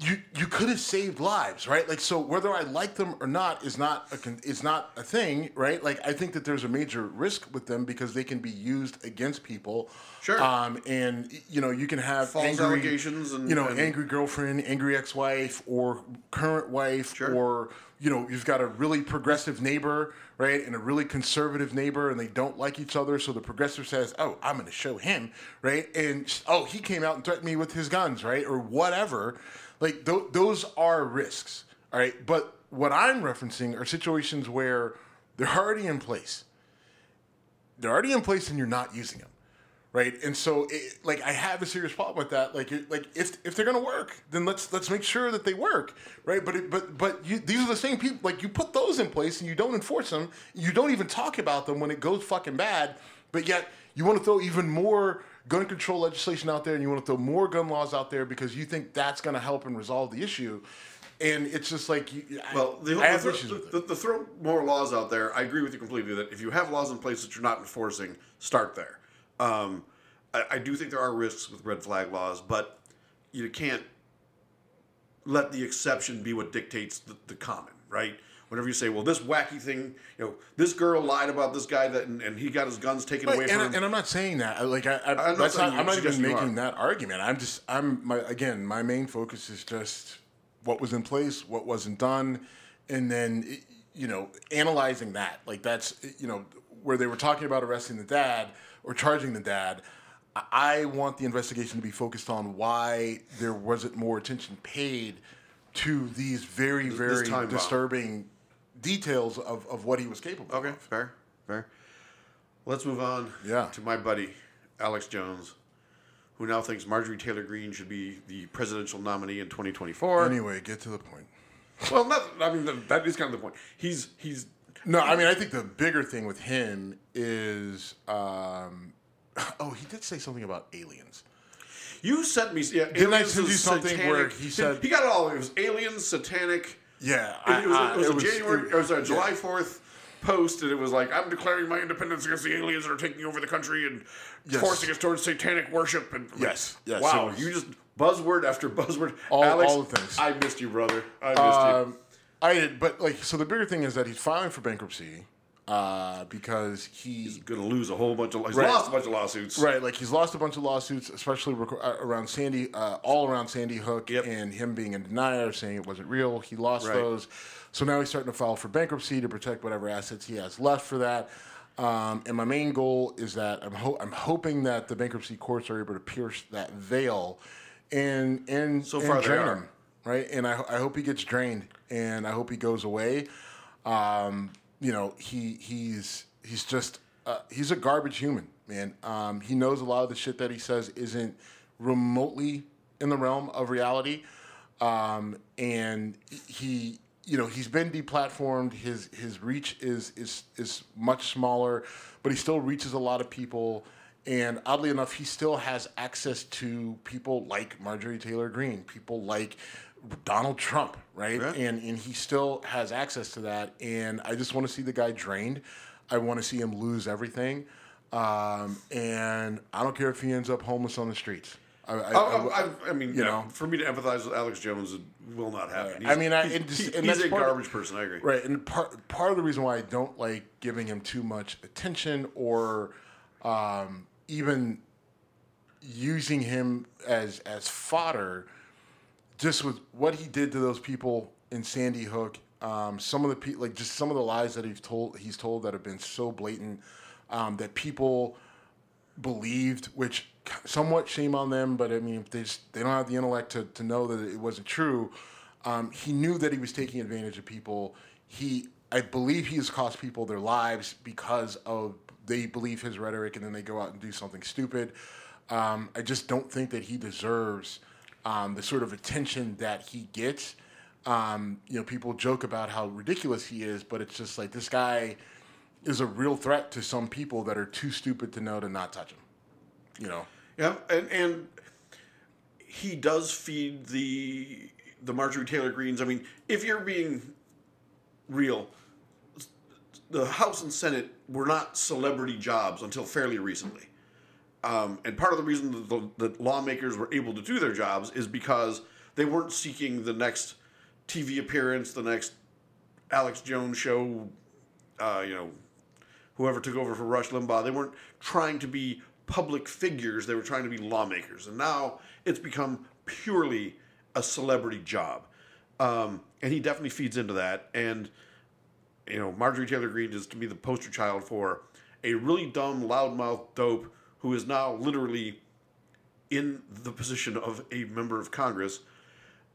you you could have saved lives, right? Like so, whether I like them or not is not a is not a thing, right? Like I think that there's a major risk with them because they can be used against people. Sure. Um, and you know you can have False angry, allegations and- you know and- angry girlfriend, angry ex-wife, or current wife, Sure. or you know you've got a really progressive neighbor, right, and a really conservative neighbor, and they don't like each other. So the progressive says, "Oh, I'm going to show him," right, and oh, he came out and threatened me with his guns, right, or whatever. Like th- those are risks, all right. But what I'm referencing are situations where they're already in place. They're already in place, and you're not using them right? And so, it, like, I have a serious problem with that. Like, like if if they're gonna work, then let's let's make sure that they work, right? But it, but but you, these are the same people. Like, you put those in place and you don't enforce them. You don't even talk about them when it goes fucking bad. But yet, you want to throw even more gun control legislation out there, and you want to throw more gun laws out there because you think that's gonna help and resolve the issue. And it's just like, you, Well, the, the, issues with it. the, the throw more laws out there. I agree with you completely that if you have laws in place that you're not enforcing, start there. Um, I, I do think there are risks with red flag laws, but you can't let the exception be what dictates the, the common, right? Whenever you say, "Well, this wacky thing, you know, this girl lied about this guy that, and, and he got his guns taken away Right, from and, him," I, and I'm not saying that. Like I, I, I'm not that's not, I'm not even making that argument. I'm just I'm my again. My main focus is just what was in place, what wasn't done, and then you know analyzing that. Like that's you know where they were talking about arresting the dad or charging the dad. I want the investigation to be focused on why there wasn't more attention paid to these very, very disturbing bomb. Details of, of what he was capable Okay, of. fair, fair. Let's move on. Yeah. To my buddy, Alex Jones, who now thinks Marjorie Taylor Greene should be the presidential nominee in 2024. Anyway, get to the point. Well, not. I mean, that- that is kind of the point. He's he's. No, I mean, I think the bigger thing with him is, um, oh, he did say something about aliens. You sent me. Yeah, Didn't I send you something satanic. where he said- he got it all? It was aliens, satanic. Yeah, It, was, I- it was I- a January. It was a. July Fourth post, and it was like, "I'm declaring my independence against the aliens that are taking over the country and Yes. forcing us towards satanic worship." And like, Yes, yes, wow, was- you just buzzword after buzzword. All- Alex, all the things. I missed you, brother. I missed Um, I did, but like, so the bigger thing is that he's filing for bankruptcy uh, because he you. Gonna lose a whole bunch of. He's Right. lost a bunch of lawsuits. Right, like he's lost a bunch of lawsuits, especially rec- uh, around Sandy, uh, all around Sandy Hook, Yep. and him being a denier, saying it wasn't real. He lost Right. those, so now he's starting to file for bankruptcy to protect whatever assets he has left for that. Um, and my main goal is that I'm ho- I'm hoping that the bankruptcy courts are able to pierce that veil, and and So and far they drain are. him, right? And I I hope he gets drained, and I hope he goes away. Um, you know, he he's he's just uh, he's a garbage human, man. Um, he knows a lot of the shit that he says isn't remotely in the realm of reality, um, and he you know he's been deplatformed. His his reach is is is much smaller, but he still reaches a lot of people. And oddly enough, he still has access to people like Marjorie Taylor Greene, people like Donald Trump, right? Yeah. And and he still has access to that. And I just want to see the guy drained. I want to see him lose everything. Um, and I don't care if he ends up homeless on the streets. I, I, Oh, I- I, mean, you know. for me to empathize with Alex Jones, it will not happen. I mean, I- he's, and just- he's a part of- garbage person. I agree. Right, and part part of the reason why I don't like giving him too much attention or um, even using him as as fodder, just with what he did to those people in Sandy Hook, um, some of the pe- like just some of the lies that he's told he's told that have been so blatant um, that people believed, which somewhat shame on them, but I mean, they just, they don't have the intellect to, to know that it wasn't true. Um, he knew that he was taking advantage of people. He, I believe, he has cost people their lives because of they believe his rhetoric, and then they go out and do something stupid. Um, I just don't think that he deserves um, the sort of attention that he gets. Um, you know, people joke about how ridiculous he is, but it's just like this guy is a real threat to some people that are too stupid to know to not touch him. You know. Yeah, and and he does feed the the Marjorie Taylor Greenes. I mean, if you're being real, the House and Senate were not celebrity jobs until fairly recently. Um, and part of the reason that the, that lawmakers were able to do their jobs is because they weren't seeking the next TV appearance, the next Alex Jones show, uh, you know, whoever took over for Rush Limbaugh. They weren't trying to be public figures, they were trying to be lawmakers. And now it's become purely a celebrity job. Um, and he definitely feeds into that. And, you know, Marjorie Taylor Greene is to me the poster child for a really dumb, loudmouth dope who is now literally in the position of a member of Congress.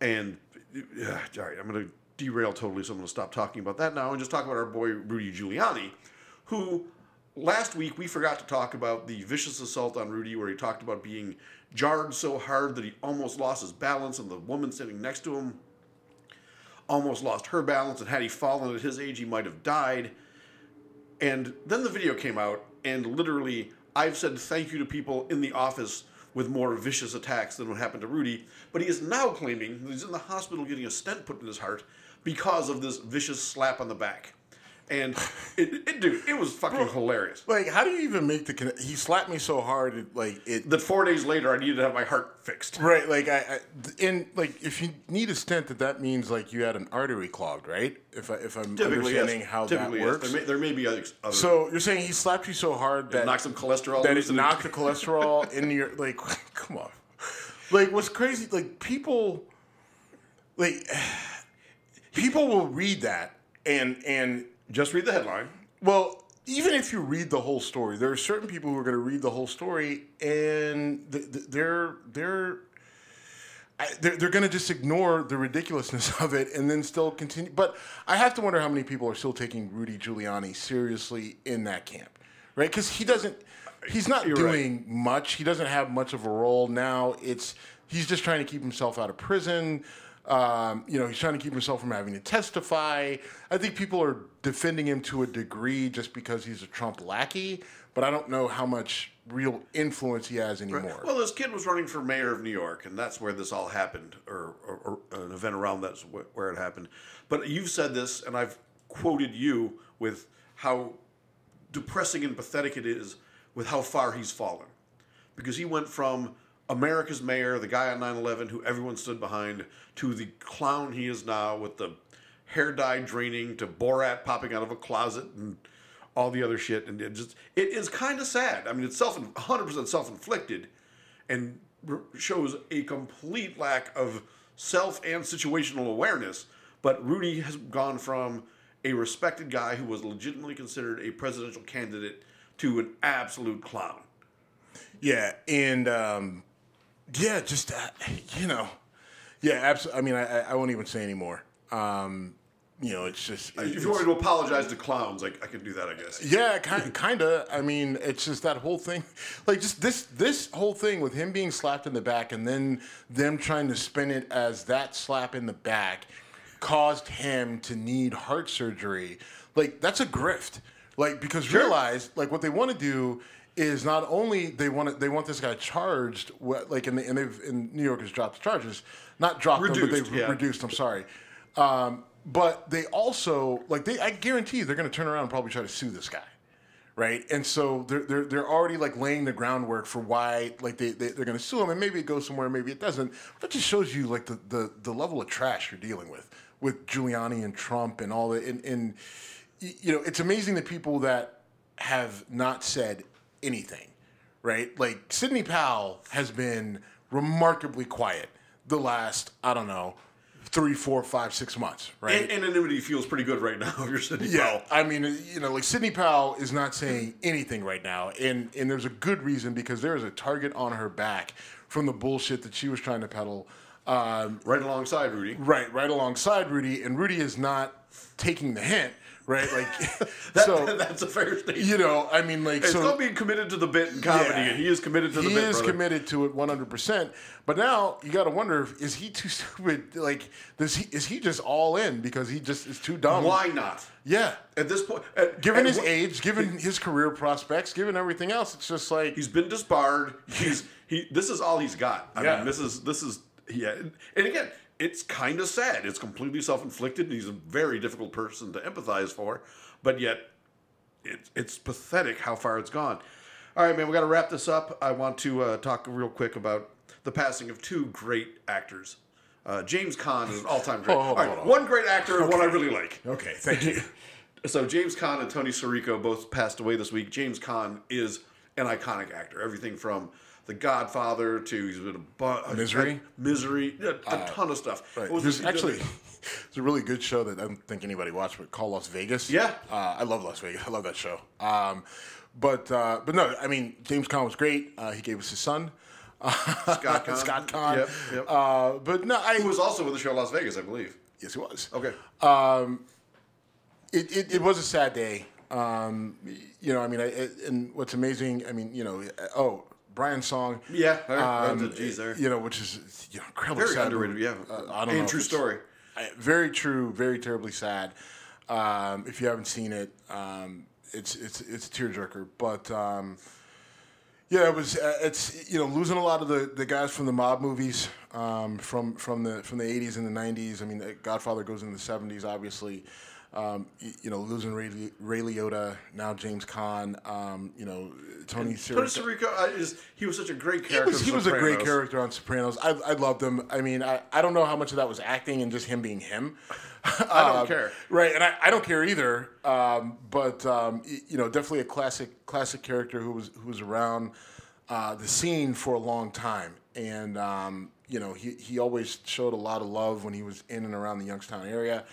And, uh, all right, I'm going to derail totally, so I'm going to stop talking about that now and just talk about our boy Rudy Giuliani, who last week we forgot to talk about the vicious assault on Rudy, where he talked about being jarred so hard that he almost lost his balance, and the woman sitting next to him almost lost her balance, and had he fallen at his age, he might have died. And then the video came out, and literally, I've said thank you to people in the office with more vicious attacks than what happened to Rudy. But he is now claiming he's in the hospital getting a stent put in his heart because of this vicious slap on the back. And it, it dude, it was fucking hilarious. Like, how do you even make the? Conne- he slapped me so hard, it, like it. That four days later, I needed to have my heart fixed. Right, like I, I, and like if you need a stent, that that means like you had an artery clogged, right? If I, if I'm Typically, understanding yes. how Typically, that yes. works. There may, there may be other. So you're saying he slapped you so hard that knocked some cholesterol that it knocked the cholesterol in your like. Come on, like what's crazy? Like people, like people will read that and and just read the headline. well, even if you read the whole story, there are certain people who are going to read the whole story and th- th- they're they're they're, they're going to just ignore the ridiculousness of it and then still continue. But I have to wonder how many people are still taking Rudy Giuliani seriously in that camp, right? Because he doesn't, he's not You're doing much. He doesn't have much of a role now. It's he's just trying to keep himself out of prison. Um, you know, he's trying to keep himself from having to testify. I think people are defending him to a degree just because he's a Trump lackey, but I don't know how much real influence he has anymore. Well, this kid was running for mayor of New York, and that's where this all happened, or, or, or an event around that's where it happened. But you've said this, and I've quoted you with how depressing and pathetic it is with how far he's fallen. Because he went from America's mayor, the guy on 9 11 who everyone stood behind, to the clown he is now with the hair dye draining, to Borat popping out of a closet and all the other shit. And it just, it is kind of sad. I mean, it's self 100% self inflicted and shows a complete lack of self and situational awareness. But Rudy has gone from a respected guy who was legitimately considered a presidential candidate to an absolute clown. Yeah, and um, yeah, just uh, you know, yeah, absolutely. I mean, I, I- won't even say anymore. Um, you know, it's just If it's- you want me to apologize to clowns, like I can do that, I guess. yeah, kind kind of. I mean, it's just that whole thing, like just this this whole thing with him being slapped in the back and then them trying to spin it as that slap in the back caused him to need heart surgery. Like that's a grift. Like because realize like what they want to do is not only they want to, they want this guy charged like and, they, and they've in New York has dropped the charges, not dropped them, but they've yeah. reduced. I'm sorry. Um, but they also like they I guarantee you they're going to turn around and probably try to sue this guy, right? And so they're they're, they're already like laying the groundwork for why like they, they they're going to sue him, and maybe it goes somewhere, maybe it doesn't. But that just shows you like the the, the level of trash you're dealing with with Giuliani and Trump and all that. And, and you know, it's amazing the people that have not said anything, right? Like Sidney Powell has been remarkably quiet the last I don't know three, four, five, six months, right? And anonymity feels pretty good right now if you're sitting Yeah, I mean, you know, like Sidney Powell is not saying anything right now, and and there's a good reason because there is a target on her back from the bullshit that she was trying to peddle. Um, right alongside Rudy. right, right alongside Rudy, and Rudy is not taking the hint, right? Like, That, so that's a fair statement. you know, I mean, like, It's so still being committed to the bit in comedy, Yeah. and he is committed to the he bit. is brother. committed to it 100%. But now you got to wonder: is he too stupid? Like, does he is he just all in because he just is too dumb? Why not? Yeah. At this point, at, Given his what- age, given his career prospects, given everything else, it's just like he's been disbarred. He's he. This is all he's got. I Yeah. mean, this is this is yeah. And again, it's kind of sad. It's completely self-inflicted. and He's a very difficult person to empathize for, but yet it's it's pathetic how far it's gone. All right, man, we got to wrap this up. I want to uh, talk real quick about the passing of two great actors. Uh, James Caan is an all-time great. On, all right, on. one great actor and one I really like. okay, thank you. So James Caan and Tony Sirico both passed away this week. James Caan is an iconic actor. Everything from The Godfather to he's been a bu- Misery? Misery, a, a ton of stuff. Right. Was There's actually it's a really good show that I don't think anybody watched, but called Las Vegas. Yeah. uh, I love Las Vegas. I love that show. Um, but uh, but no, I mean James Caan was great. Uh, he gave us his son, Scott Caan. Scott Caan. Yep, yep. Uh, but no, I Who was also in the show Las Vegas, I believe. yes, he was. Okay. it, it, it was a sad day. Um, you know, I mean, I, and what's amazing, I mean, you know, oh, Brian's song. Yeah, um. You know, which is you know, incredibly Very sad. underrated, yeah. Uh, I don't And know. true story. Very true, very terribly sad. Um, if you haven't seen it, um, it's it's it's a tearjerker. But um, yeah, it was. Uh, it's you know losing a lot of the, the guys from the mob movies um, from from the from the eighties and the nineties. I mean, uh, Godfather goes in the seventies, obviously. Um, you know, losing Ray, Ray Liotta, now James Caan. Um, you know, Tony Tony Sirico. Sirico, he was such a great He character. was, he was a great character on Sopranos. I, I loved him. I mean, I, I don't know how much of that was acting and just him being him. I don't Um, care. Right, and I, I don't care either. Um, but um, you know, definitely a classic classic character who was who was around uh, the scene for a long time, and um, you know, he he always showed a lot of love when he was in and around the Youngstown area.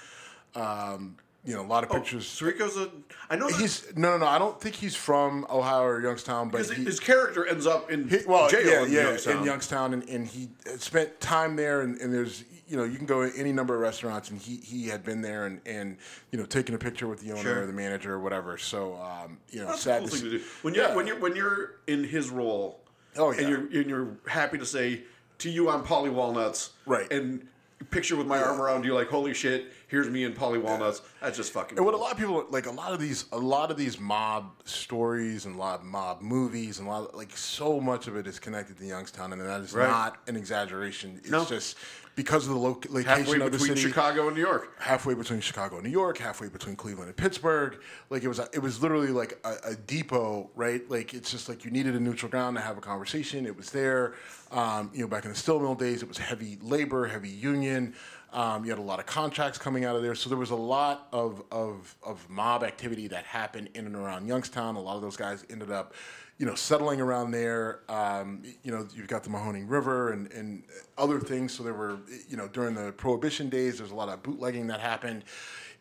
Um, you know, a lot of pictures. Sirico's a. I know He's no, no, no. I don't think he's from Ohio or Youngstown, but he, his character ends up in he- well, jail yeah, in yeah, Youngstown. in Youngstown, and, and he spent time there. And, and there's, you know, you can go to any number of restaurants, and he he had been there and and you know taking a picture with the owner Sure. or the manager or whatever. So, um, you know, That's a sad cool thing to do. When you're Yeah. when you're when you're in his role, Oh, yeah. and you're and you're happy to say to you, I'm Paulie Walnuts, Right. And picture with my arm around you, like holy shit, here's me and Paulie Walnuts. That's just fucking. And what a lot of people like, a lot of these, a lot of these mob stories and a lot of mob movies and a lot of, like so much of it is connected to Youngstown, and that is Right. not an exaggeration. It's No. just because of the lo- location halfway of the between city. Chicago and New York. halfway between Chicago and New York, halfway between Cleveland and Pittsburgh. Like it was, a, it was literally like a, a depot, right? Like it's just like you needed a neutral ground to have a conversation. It was there. Um, you know, back in the steel mill days, it was heavy labor, heavy union. Um, you had a lot of contracts coming out of there, so there was a lot of, of of mob activity that happened in and around Youngstown. A lot of those guys ended up, you know, settling around there. Um, you know, you've got the Mahoning River and, and other things. So there were, you know, during the Prohibition days, there's a lot of bootlegging that happened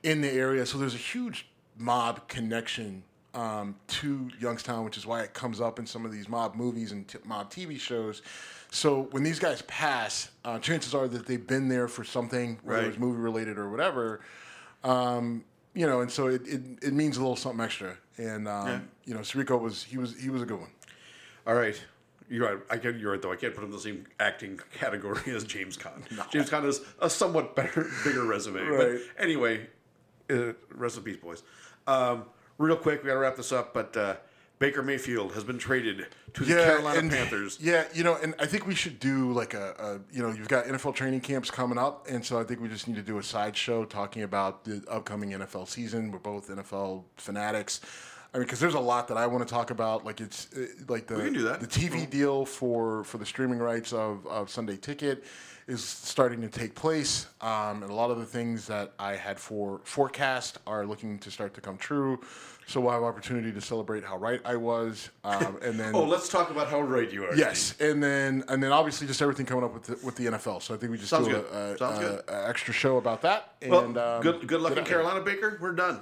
in the area. So there's a huge mob connection um, to Youngstown, which is why it comes up in some of these mob movies and t- mob TV shows. So when these guys pass, uh, chances are that they've been there for something, whether Right. it was movie related or whatever. Um, you know, and so it, it, it means a little something extra. And um, Yeah. you know, Sirico was he was he was a good one. All right. You're right. I can, you're right, though. I can't put him in the same acting category as James Caan. James Caan has a somewhat better, bigger resume. Right. But anyway, uh, rest in peace, boys. Um, real quick, we got to wrap this up. But uh, Baker Mayfield has been traded to the Carolina and- Panthers. Yeah, you know, and I think we should do like a, a, you know, you've got NFL training camps coming up, and so I think we just need to do a sideshow talking about the upcoming NFL season. We're both NFL fanatics. I mean, because there's a lot that I want to talk about. Like it's uh, like the can do that. the TV deal for for the streaming rights of, of Sunday Ticket is starting to take place, um, and a lot of the things that I had for forecast are looking to start to come true. So we'll have opportunity to celebrate how right I was, um, and then Oh, let's talk about how right you are. Yes, and then and then obviously just everything coming up with the, with the NFL. So I think we just Sounds do a, a, a- a extra show about that. Well, And um, good, good luck in. Carolina, Baker. We're done.